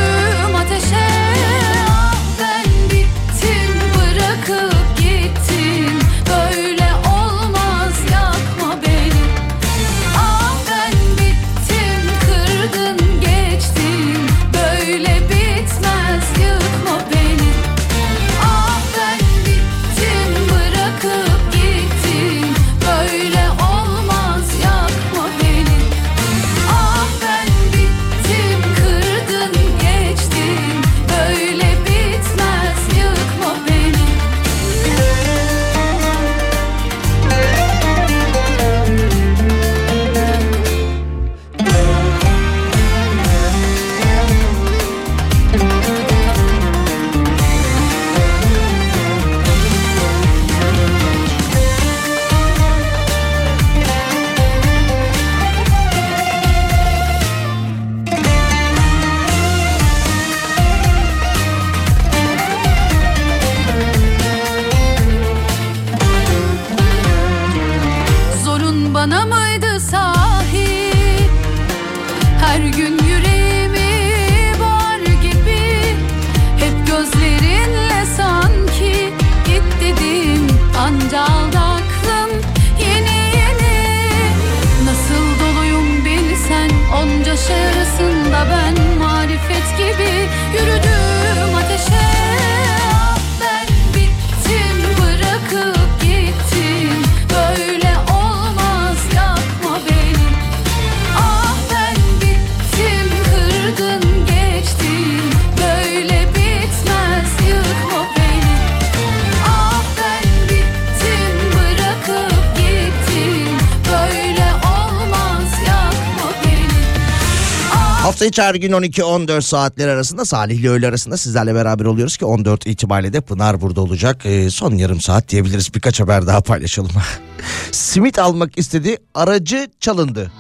Speaker 1: Hafta içi her gün 12-14 saatler arasında Salih ile öğle arasında sizlerle beraber oluyoruz ki 14 itibariyle de Pınar burada olacak. Ee, son yarım saat diyebiliriz birkaç haber daha paylaşalım. Simit almak istedi aracı çalındı.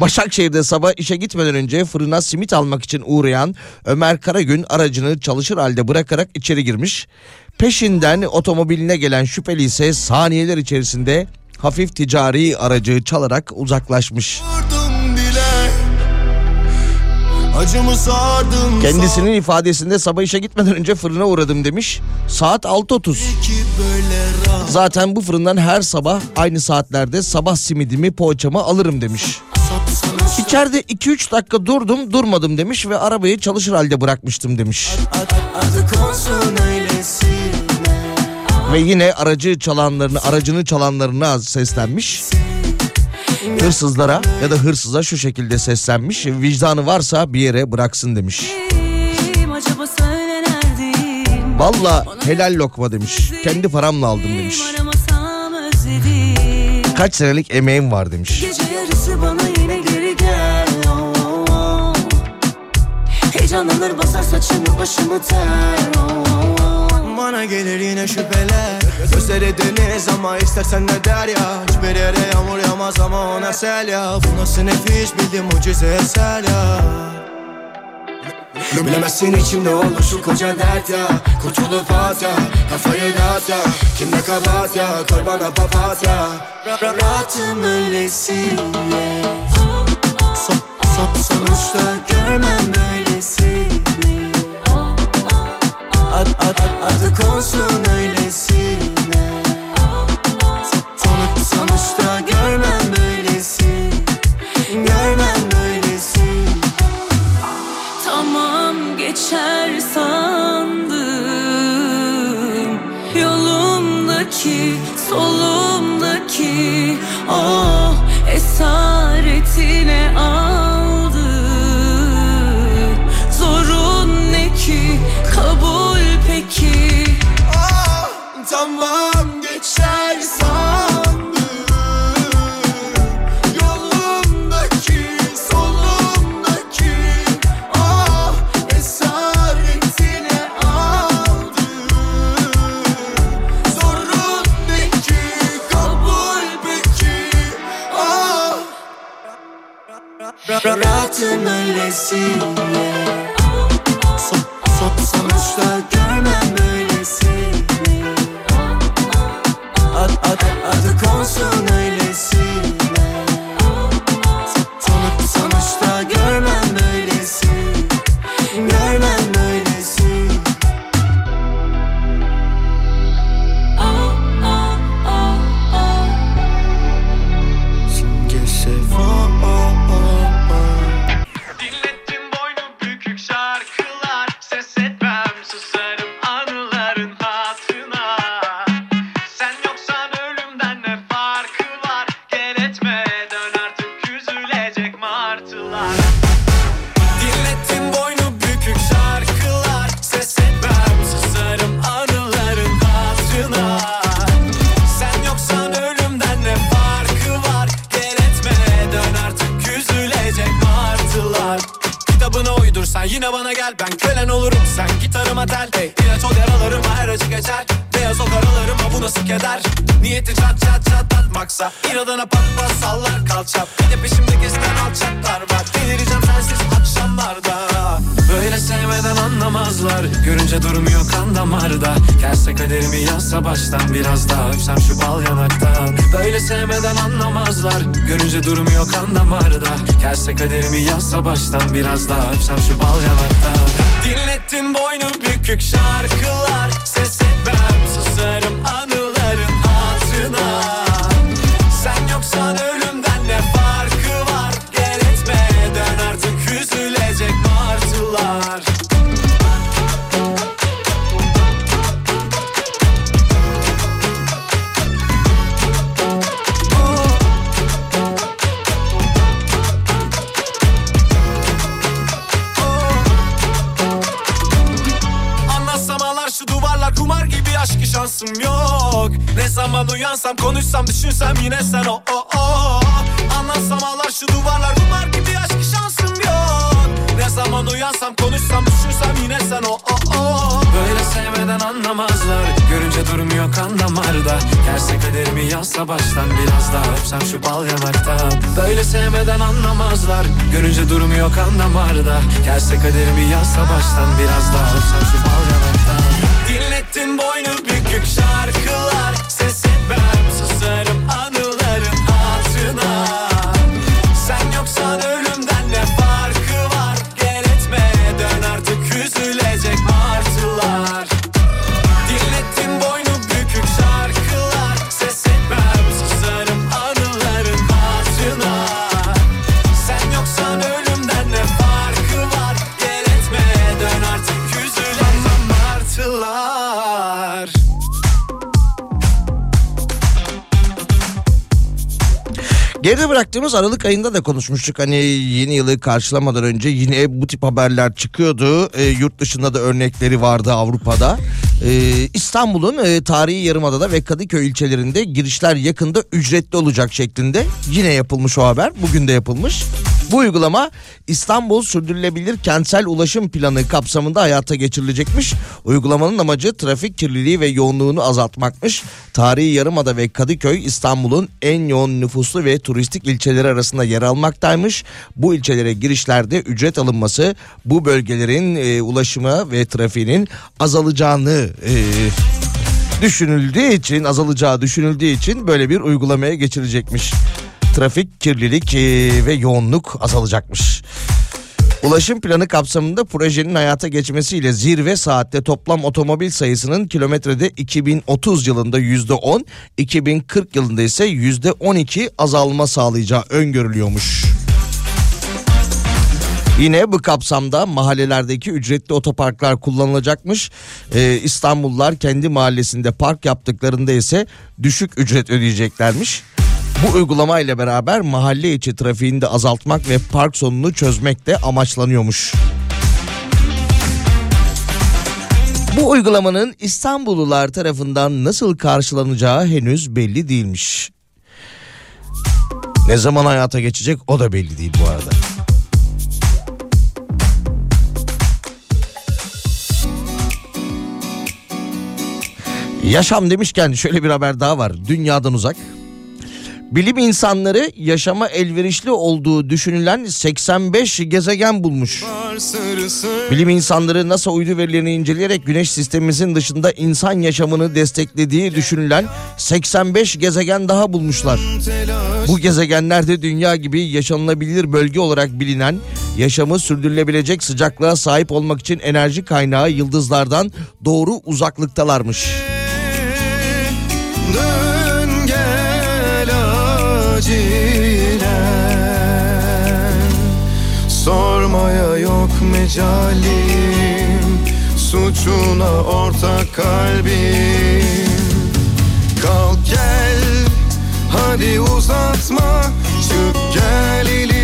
Speaker 1: Başakşehir'de sabah işe gitmeden önce fırına simit almak için uğrayan Ömer Karagün aracını çalışır halde bırakarak içeri girmiş. Peşinden otomobiline gelen şüpheli ise saniyeler içerisinde hafif ticari aracı çalarak uzaklaşmış.
Speaker 7: Acımı sardım
Speaker 1: Kendisinin ifadesinde sabah işe gitmeden önce fırına uğradım demiş. Saat 6.30.
Speaker 7: Ki böyle rahat
Speaker 1: Zaten bu fırından her sabah aynı saatlerde sabah simidimi poğaçamı alırım demiş. İçeride 2-3 dakika durdum durmadım demiş ve arabayı çalışır halde bırakmıştım demiş. Ve yine aracı çalanlarını aracını çalanlarına seslenmiş. Hırsızlara ya da hırsıza şu şekilde seslenmiş. Vicdanı varsa bir yere bıraksın demiş. Valla helal lokma demiş. Kendi paramla aldım demiş. Kaç senelik emeğim var demiş.
Speaker 2: Heyecanlanır basar saçımı başımı ter oh, oh.
Speaker 7: Bana gelir yine şüpheler Gözleri deniz ama istersen ne der ya Hiçbir yere yağmur yağmaz ama ona sel ya Bu nasıl nefis bildim mucize eser ya Bilemezsin içimde olur şu koca dert ya Kurtulup at ya Kafayı dağıt ya Kim ne kabahat ya Koy bana papatya Ra- ra- Rahatım öylesine Son, son, Sonuçta görmem böylesini Ad, ad, ad, adı konsun öylesine Ve rahatım öylesine so, so, Sonuçta görmem öylesine Ad, ad, adı konsun öyle. Böylesini
Speaker 13: bana gel ben kölen olurum. Sen gitarıma tel. Hey. İlaç ol yaralarıma her acı geçer. Beyaz o karalarıma bu nasıl keder? Niyeti çat çat çatlatmaksa İnadına pat pat sallar kalçap Bir de peşimde gezen alçaklar var. Delireceğim sensiz akşamlarda Sevmeden anlamazlar. Görünce durmuyor kan damarda. Gelse kaderimi yazsa baştan Biraz daha öpsem şu bal yanaktan. Böyle sevmeden anlamazlar. Görünce durmuyor kan damarda. Gelse kaderimi yazsa baştan Biraz daha öpsem şu bal yanaktan. Dinlettin boynu bükük şarkılar. Ses etmem susarım anıların hatırına. Sen yoksan şansım yok. Ne zaman uyansam konuşsam düşünsem yine sen o o o. Anlatsam ağlar şu duvarlar kumar gibi aşkı şansım yok. Ne zaman uyansam konuşsam düşünsem yine sen o o o. Böyle sevmeden anlamazlar. Görünce durmuyor kan damarda. Gelse kaderimi yazsa baştan Biraz daha öpsem şu bal yanaktan Böyle sevmeden anlamazlar. Görünce durmuyor kan damarda. Gelse kaderimi yazsa baştan Biraz daha öpsem şu bal yanaktan Dinlettin boynu bükük şarkılar
Speaker 1: Geride bıraktığımız Aralık ayında da konuşmuştuk. Hani yeni yılı karşılamadan önce yine bu tip haberler çıkıyordu. E, yurt dışında da örnekleri vardı Avrupa'da. E, İstanbul'un e, tarihi yarımadada ve Kadıköy ilçelerinde girişler yakında ücretli olacak şeklinde yine yapılmış o haber. Bugün de yapılmış. Bu uygulama İstanbul Sürdürülebilir Kentsel Ulaşım Planı kapsamında hayata geçirilecekmiş. Uygulamanın amacı trafik kirliliği ve yoğunluğunu azaltmakmış. Tarihi Yarımada ve Kadıköy İstanbul'un en yoğun nüfuslu ve turistik ilçeleri arasında yer almaktaymış. Bu ilçelere girişlerde ücret alınması bu bölgelerin e, ulaşımı ve trafiğinin azalacağını e, düşünüldüğü için azalacağı düşünüldüğü için böyle bir uygulamaya geçirecekmiş. Trafik, kirlilik e, ve yoğunluk azalacakmış. Ulaşım planı kapsamında projenin hayata geçmesiyle zirve saatte toplam otomobil sayısının kilometrede 2030 yılında %10, 2040 yılında ise %12 azalma sağlayacağı öngörülüyormuş. Yine bu kapsamda mahallelerdeki ücretli otoparklar kullanılacakmış. Ee, İstanbullular kendi mahallesinde park yaptıklarında ise düşük ücret ödeyeceklermiş. Bu uygulama ile beraber mahalle içi trafiğini de azaltmak ve park sorununu çözmek de amaçlanıyormuş. Bu uygulamanın İstanbullular tarafından nasıl karşılanacağı henüz belli değilmiş. Ne zaman hayata geçecek o da belli değil bu arada. Yaşam demişken şöyle bir haber daha var. Dünyadan uzak. Bilim insanları yaşama elverişli olduğu düşünülen 85 gezegen bulmuş. Bilim insanları NASA uydu verilerini inceleyerek güneş sistemimizin dışında insan yaşamını desteklediği düşünülen 85 gezegen daha bulmuşlar. Bu gezegenlerde dünya gibi yaşanılabilir bölge olarak bilinen yaşamı sürdürülebilecek sıcaklığa sahip olmak için enerji kaynağı yıldızlardan doğru uzaklıktalarmış.
Speaker 7: Dön mecalim Suçuna ortak kalbim. Kalk gel hadi uzatma Çık gel elinde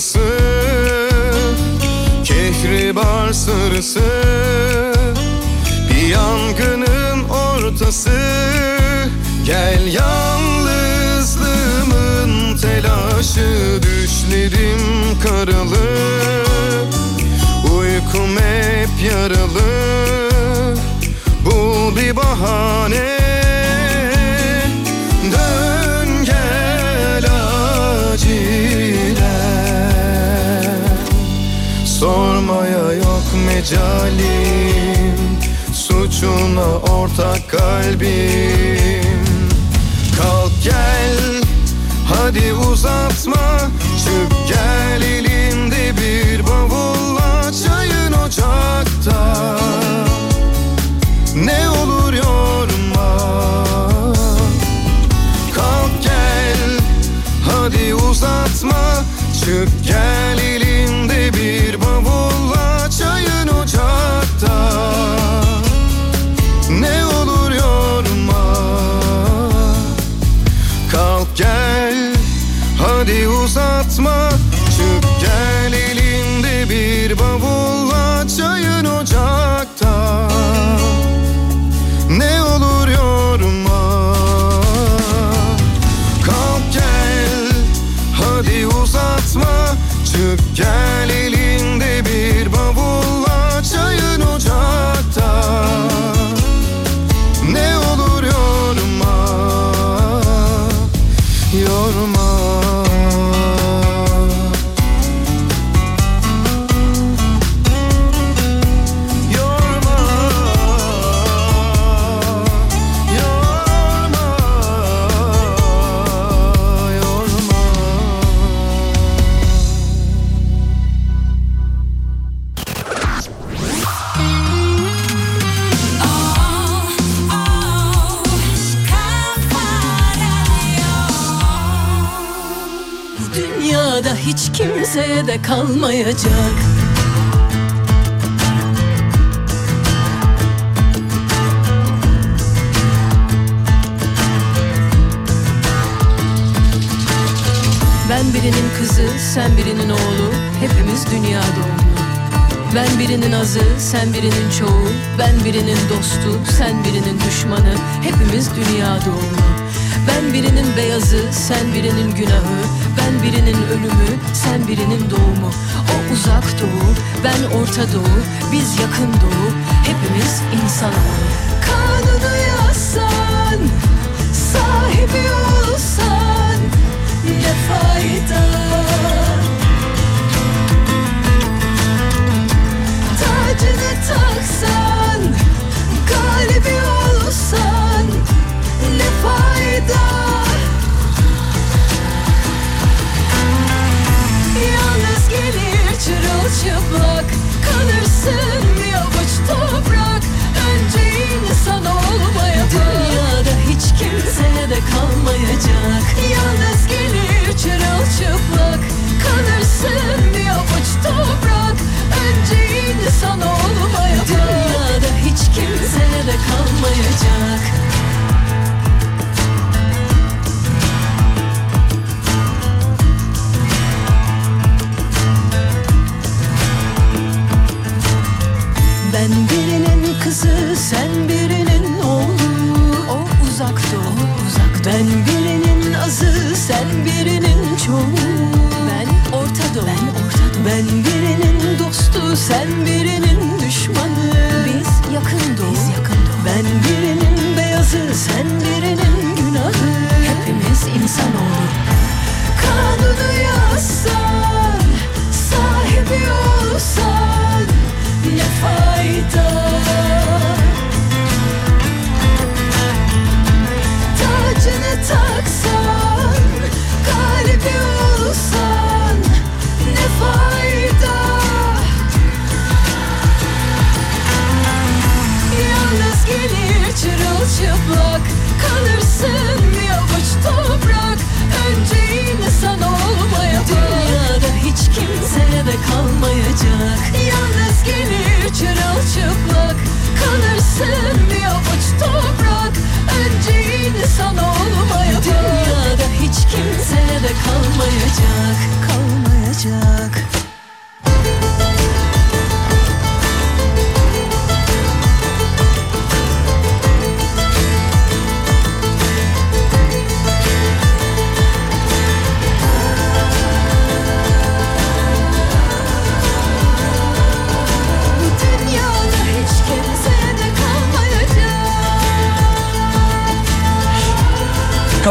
Speaker 7: kapısı Kehribar sarısı Bir yangının ortası Gel yalnızlığımın telaşı. Düşlerim karalı Uykum hep yaralı. Bul bir bahane mecalim Suçuna ortak kalbim. Kalk gel hadi uzatma. Çık gel elinde bir bavulla Çayın ocakta. Ne olur yorma. Kalk gel hadi uzatma. Çık gel
Speaker 2: kalmayacak. Ben birinin kızı, sen birinin oğlu Hepimiz dünya doğumlu. Ben birinin azı, sen birinin çoğu Ben birinin dostu, sen birinin düşmanı Hepimiz dünya doğumlu Ben birinin beyazı, sen birinin günahı. Ben birinin ölümü, sen birinin doğumu. O uzak doğu, ben orta doğu. Biz yakın doğu, hepimiz insanoğlu Kanunu yazsan, sahibi olsan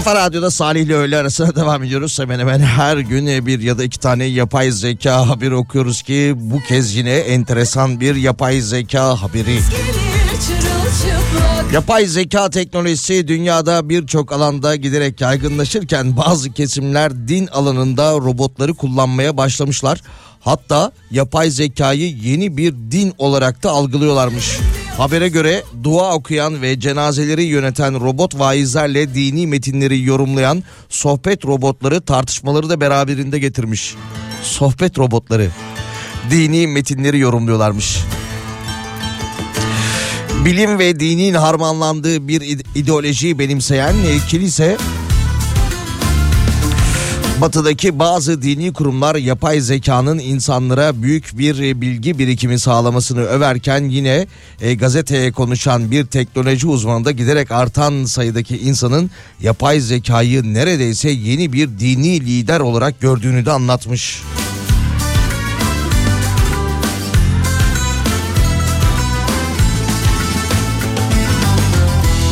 Speaker 1: Kafa Radyo'da Salih ile öğle arasına devam ediyoruz. Hemen hemen her gün bir ya da iki tane yapay zeka haberi okuyoruz ki bu kez yine enteresan bir yapay zeka haberi. Yapay zeka teknolojisi dünyada birçok alanda giderek yaygınlaşırken bazı kesimler din alanında robotları kullanmaya başlamışlar. Hatta yapay zekayı yeni bir din olarak da algılıyorlarmış. Habere göre dua okuyan ve cenazeleri yöneten robot vaizlerle dini metinleri yorumlayan sohbet robotları tartışmaları da beraberinde getirmiş. Sohbet robotları dini metinleri yorumluyorlarmış. Bilim ve dinin harmanlandığı bir ideolojiyi benimseyen kilise Batıdaki bazı dini kurumlar yapay zekanın insanlara büyük bir bilgi birikimi sağlamasını överken yine e, gazeteye konuşan bir teknoloji uzmanı da giderek artan sayıdaki insanın yapay zekayı neredeyse yeni bir dini lider olarak gördüğünü de anlatmış.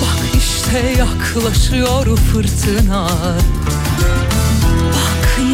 Speaker 2: Bak işte yaklaşıyor fırtına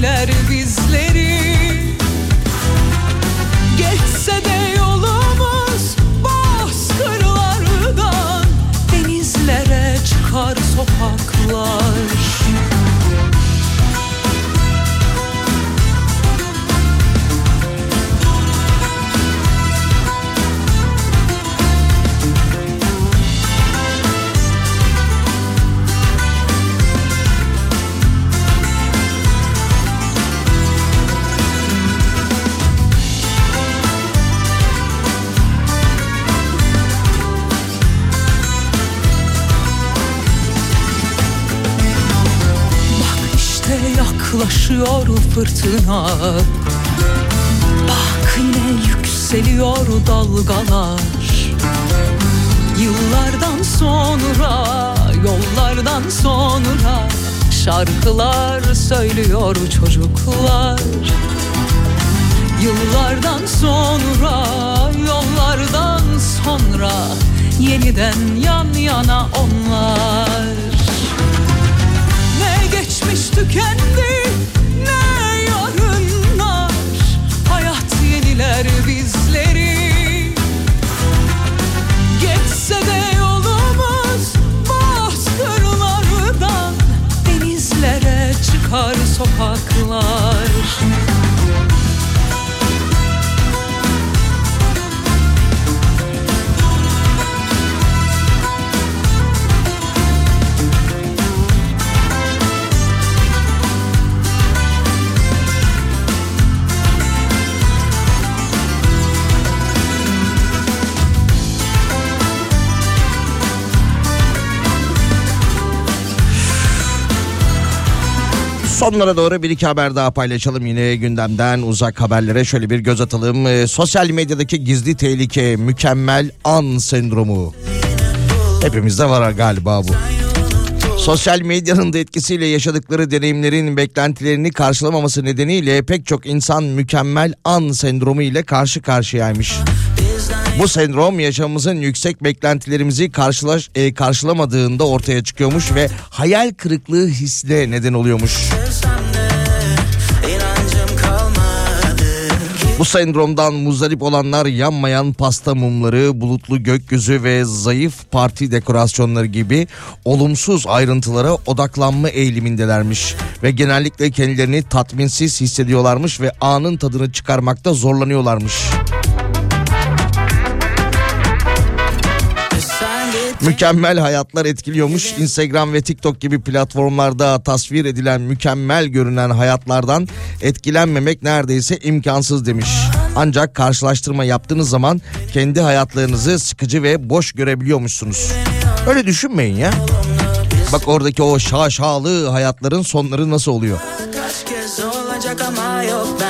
Speaker 2: Yeniler bizleri. Geçse de yolumuz bozkırlardan Denizlere çıkar sokaklar yaklaşıyor fırtına. Bak yine yükseliyor dalgalar. Yıllardan sonra, yollardan sonra Şarkılar söylüyor çocuklar. Yıllardan sonra, yollardan sonra Yeniden yan yana onlar geçmiş tükendi. Ne yarınlar? Hayat yeniler bizleri
Speaker 1: Sonlara doğru bir iki haber daha paylaşalım yine gündemden uzak haberlere şöyle bir göz atalım. Ee, sosyal medyadaki gizli tehlike mükemmel an sendromu. Hepimizde var galiba bu. Sosyal medyanın da etkisiyle yaşadıkları deneyimlerin beklentilerini karşılamaması nedeniyle pek çok insan mükemmel an sendromu ile karşı karşıyaymış. Bu sendrom yaşamımızın yüksek beklentilerimizi karşılaş, e, karşılamadığında ortaya çıkıyormuş ve hayal kırıklığı hissine neden oluyormuş. Bu sendromdan muzdarip olanlar yanmayan pasta mumları, bulutlu gökyüzü ve zayıf parti dekorasyonları gibi olumsuz ayrıntılara odaklanma eğilimindelermiş. Ve genellikle kendilerini tatminsiz hissediyorlarmış ve anın tadını çıkarmakta zorlanıyorlarmış. Mükemmel hayatlar etkiliyormuş. Instagram ve TikTok gibi platformlarda tasvir edilen mükemmel görünen hayatlardan etkilenmemek neredeyse imkansız demiş. Ancak karşılaştırma yaptığınız zaman kendi hayatlarınızı sıkıcı ve boş görebiliyormuşsunuz. Öyle düşünmeyin ya. Bak oradaki o şaşalı hayatların sonları nasıl oluyor?
Speaker 4: Kaç kez olacak ama yok ben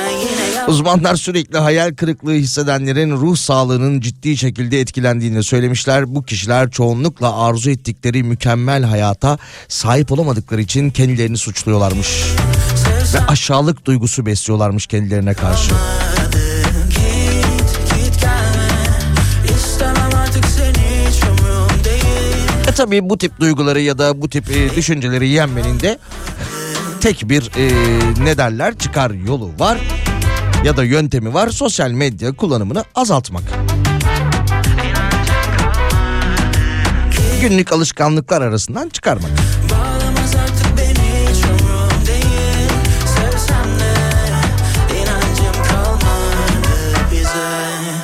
Speaker 1: Uzmanlar sürekli hayal kırıklığı hissedenlerin ruh sağlığının ciddi şekilde etkilendiğini söylemişler. Bu kişiler çoğunlukla arzu ettikleri mükemmel hayata sahip olamadıkları için kendilerini suçluyorlarmış. Ve aşağılık duygusu besliyorlarmış kendilerine karşı. E tabii bu tip duyguları ya da bu tip e, düşünceleri yenmenin de tek bir e, ne derler çıkar yolu var ya da yöntemi var. Sosyal medya kullanımını azaltmak. Günlük alışkanlıklar arasından çıkarmak.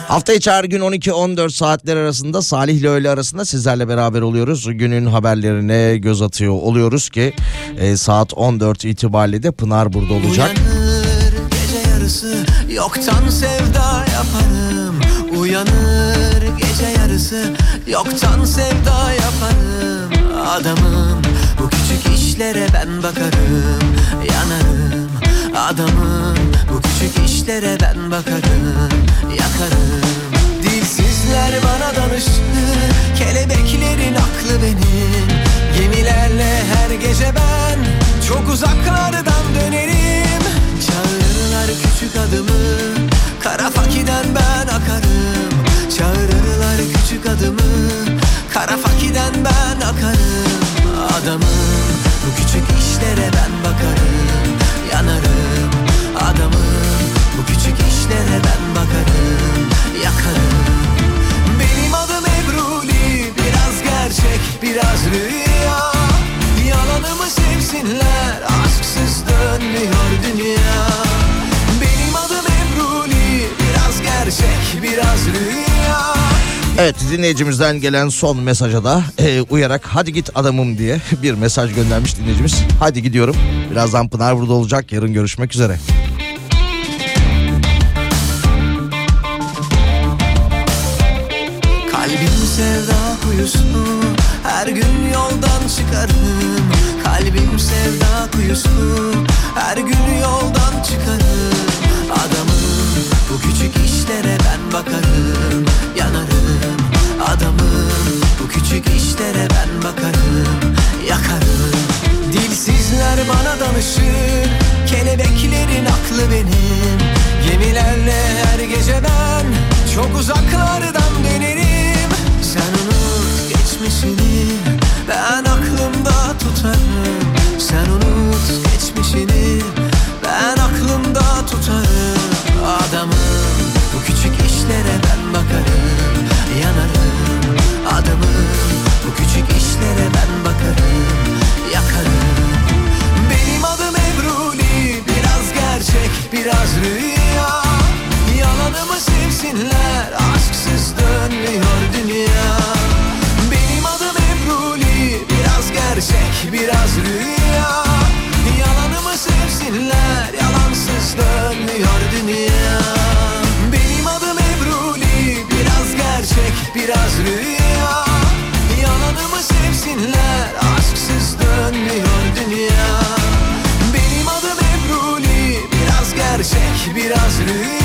Speaker 1: Hafta içi her gün 12-14 saatler arasında Salih ile öğle arasında sizlerle beraber oluyoruz. Günün haberlerine göz atıyor oluyoruz ki e, saat 14 itibariyle de Pınar burada olacak.
Speaker 4: Uyanır yarısı. Yoktan sevda yaparım. Uyanır gece yarısı. Yoktan sevda yaparım. Adamım bu küçük işlere ben bakarım. Yanarım. Adamım bu küçük işlere ben bakarım. Yakarım. Dilsizler bana danıştı. Kelebeklerin aklı benim. Gemilerle her gece ben çok uzaklardan dönerim küçük adımı Kara fakiden ben akarım. Çağırırlar küçük adımı Kara fakiden ben akarım. Adamım bu küçük işlere ben bakarım Yanarım. Adamım bu küçük işlere ben bakarım Yakarım. Benim adım Ebruli Biraz gerçek biraz rüya. Yalanımı sevsinler Aşksız dönmüyor dünya gerçek biraz rüya
Speaker 1: Evet dinleyicimizden gelen son mesaja da e, uyarak hadi git adamım diye bir mesaj göndermiş dinleyicimiz. Hadi gidiyorum. Birazdan Pınar burada olacak. Yarın görüşmek üzere.
Speaker 4: Kalbim sevda kuyusu Her gün yoldan çıkarım Kalbim sevda kuyusu Her gün yoldan çıkarım işlere ben bakarım Yanarım Adamım. Bu küçük işlere ben bakarım Yakarım. Dilsizler bana danışır Kelebeklerin aklı benim. Gemilerle her gece ben Çok uzaklardan dönerim. Sen unut geçmişini Ben aklımda tutarım. Sen unut geçmişini Ben aklımda tutarım Adamım işlere ben bakarım Yanarım Adamım bu küçük işlere ben bakarım Yakarım. Benim adım Ebruli Biraz gerçek biraz rüya. Yalanımı sevsinler Aşksız dönmüyor dünya. Benim adım Ebruli Biraz gerçek biraz rüya biraz rüya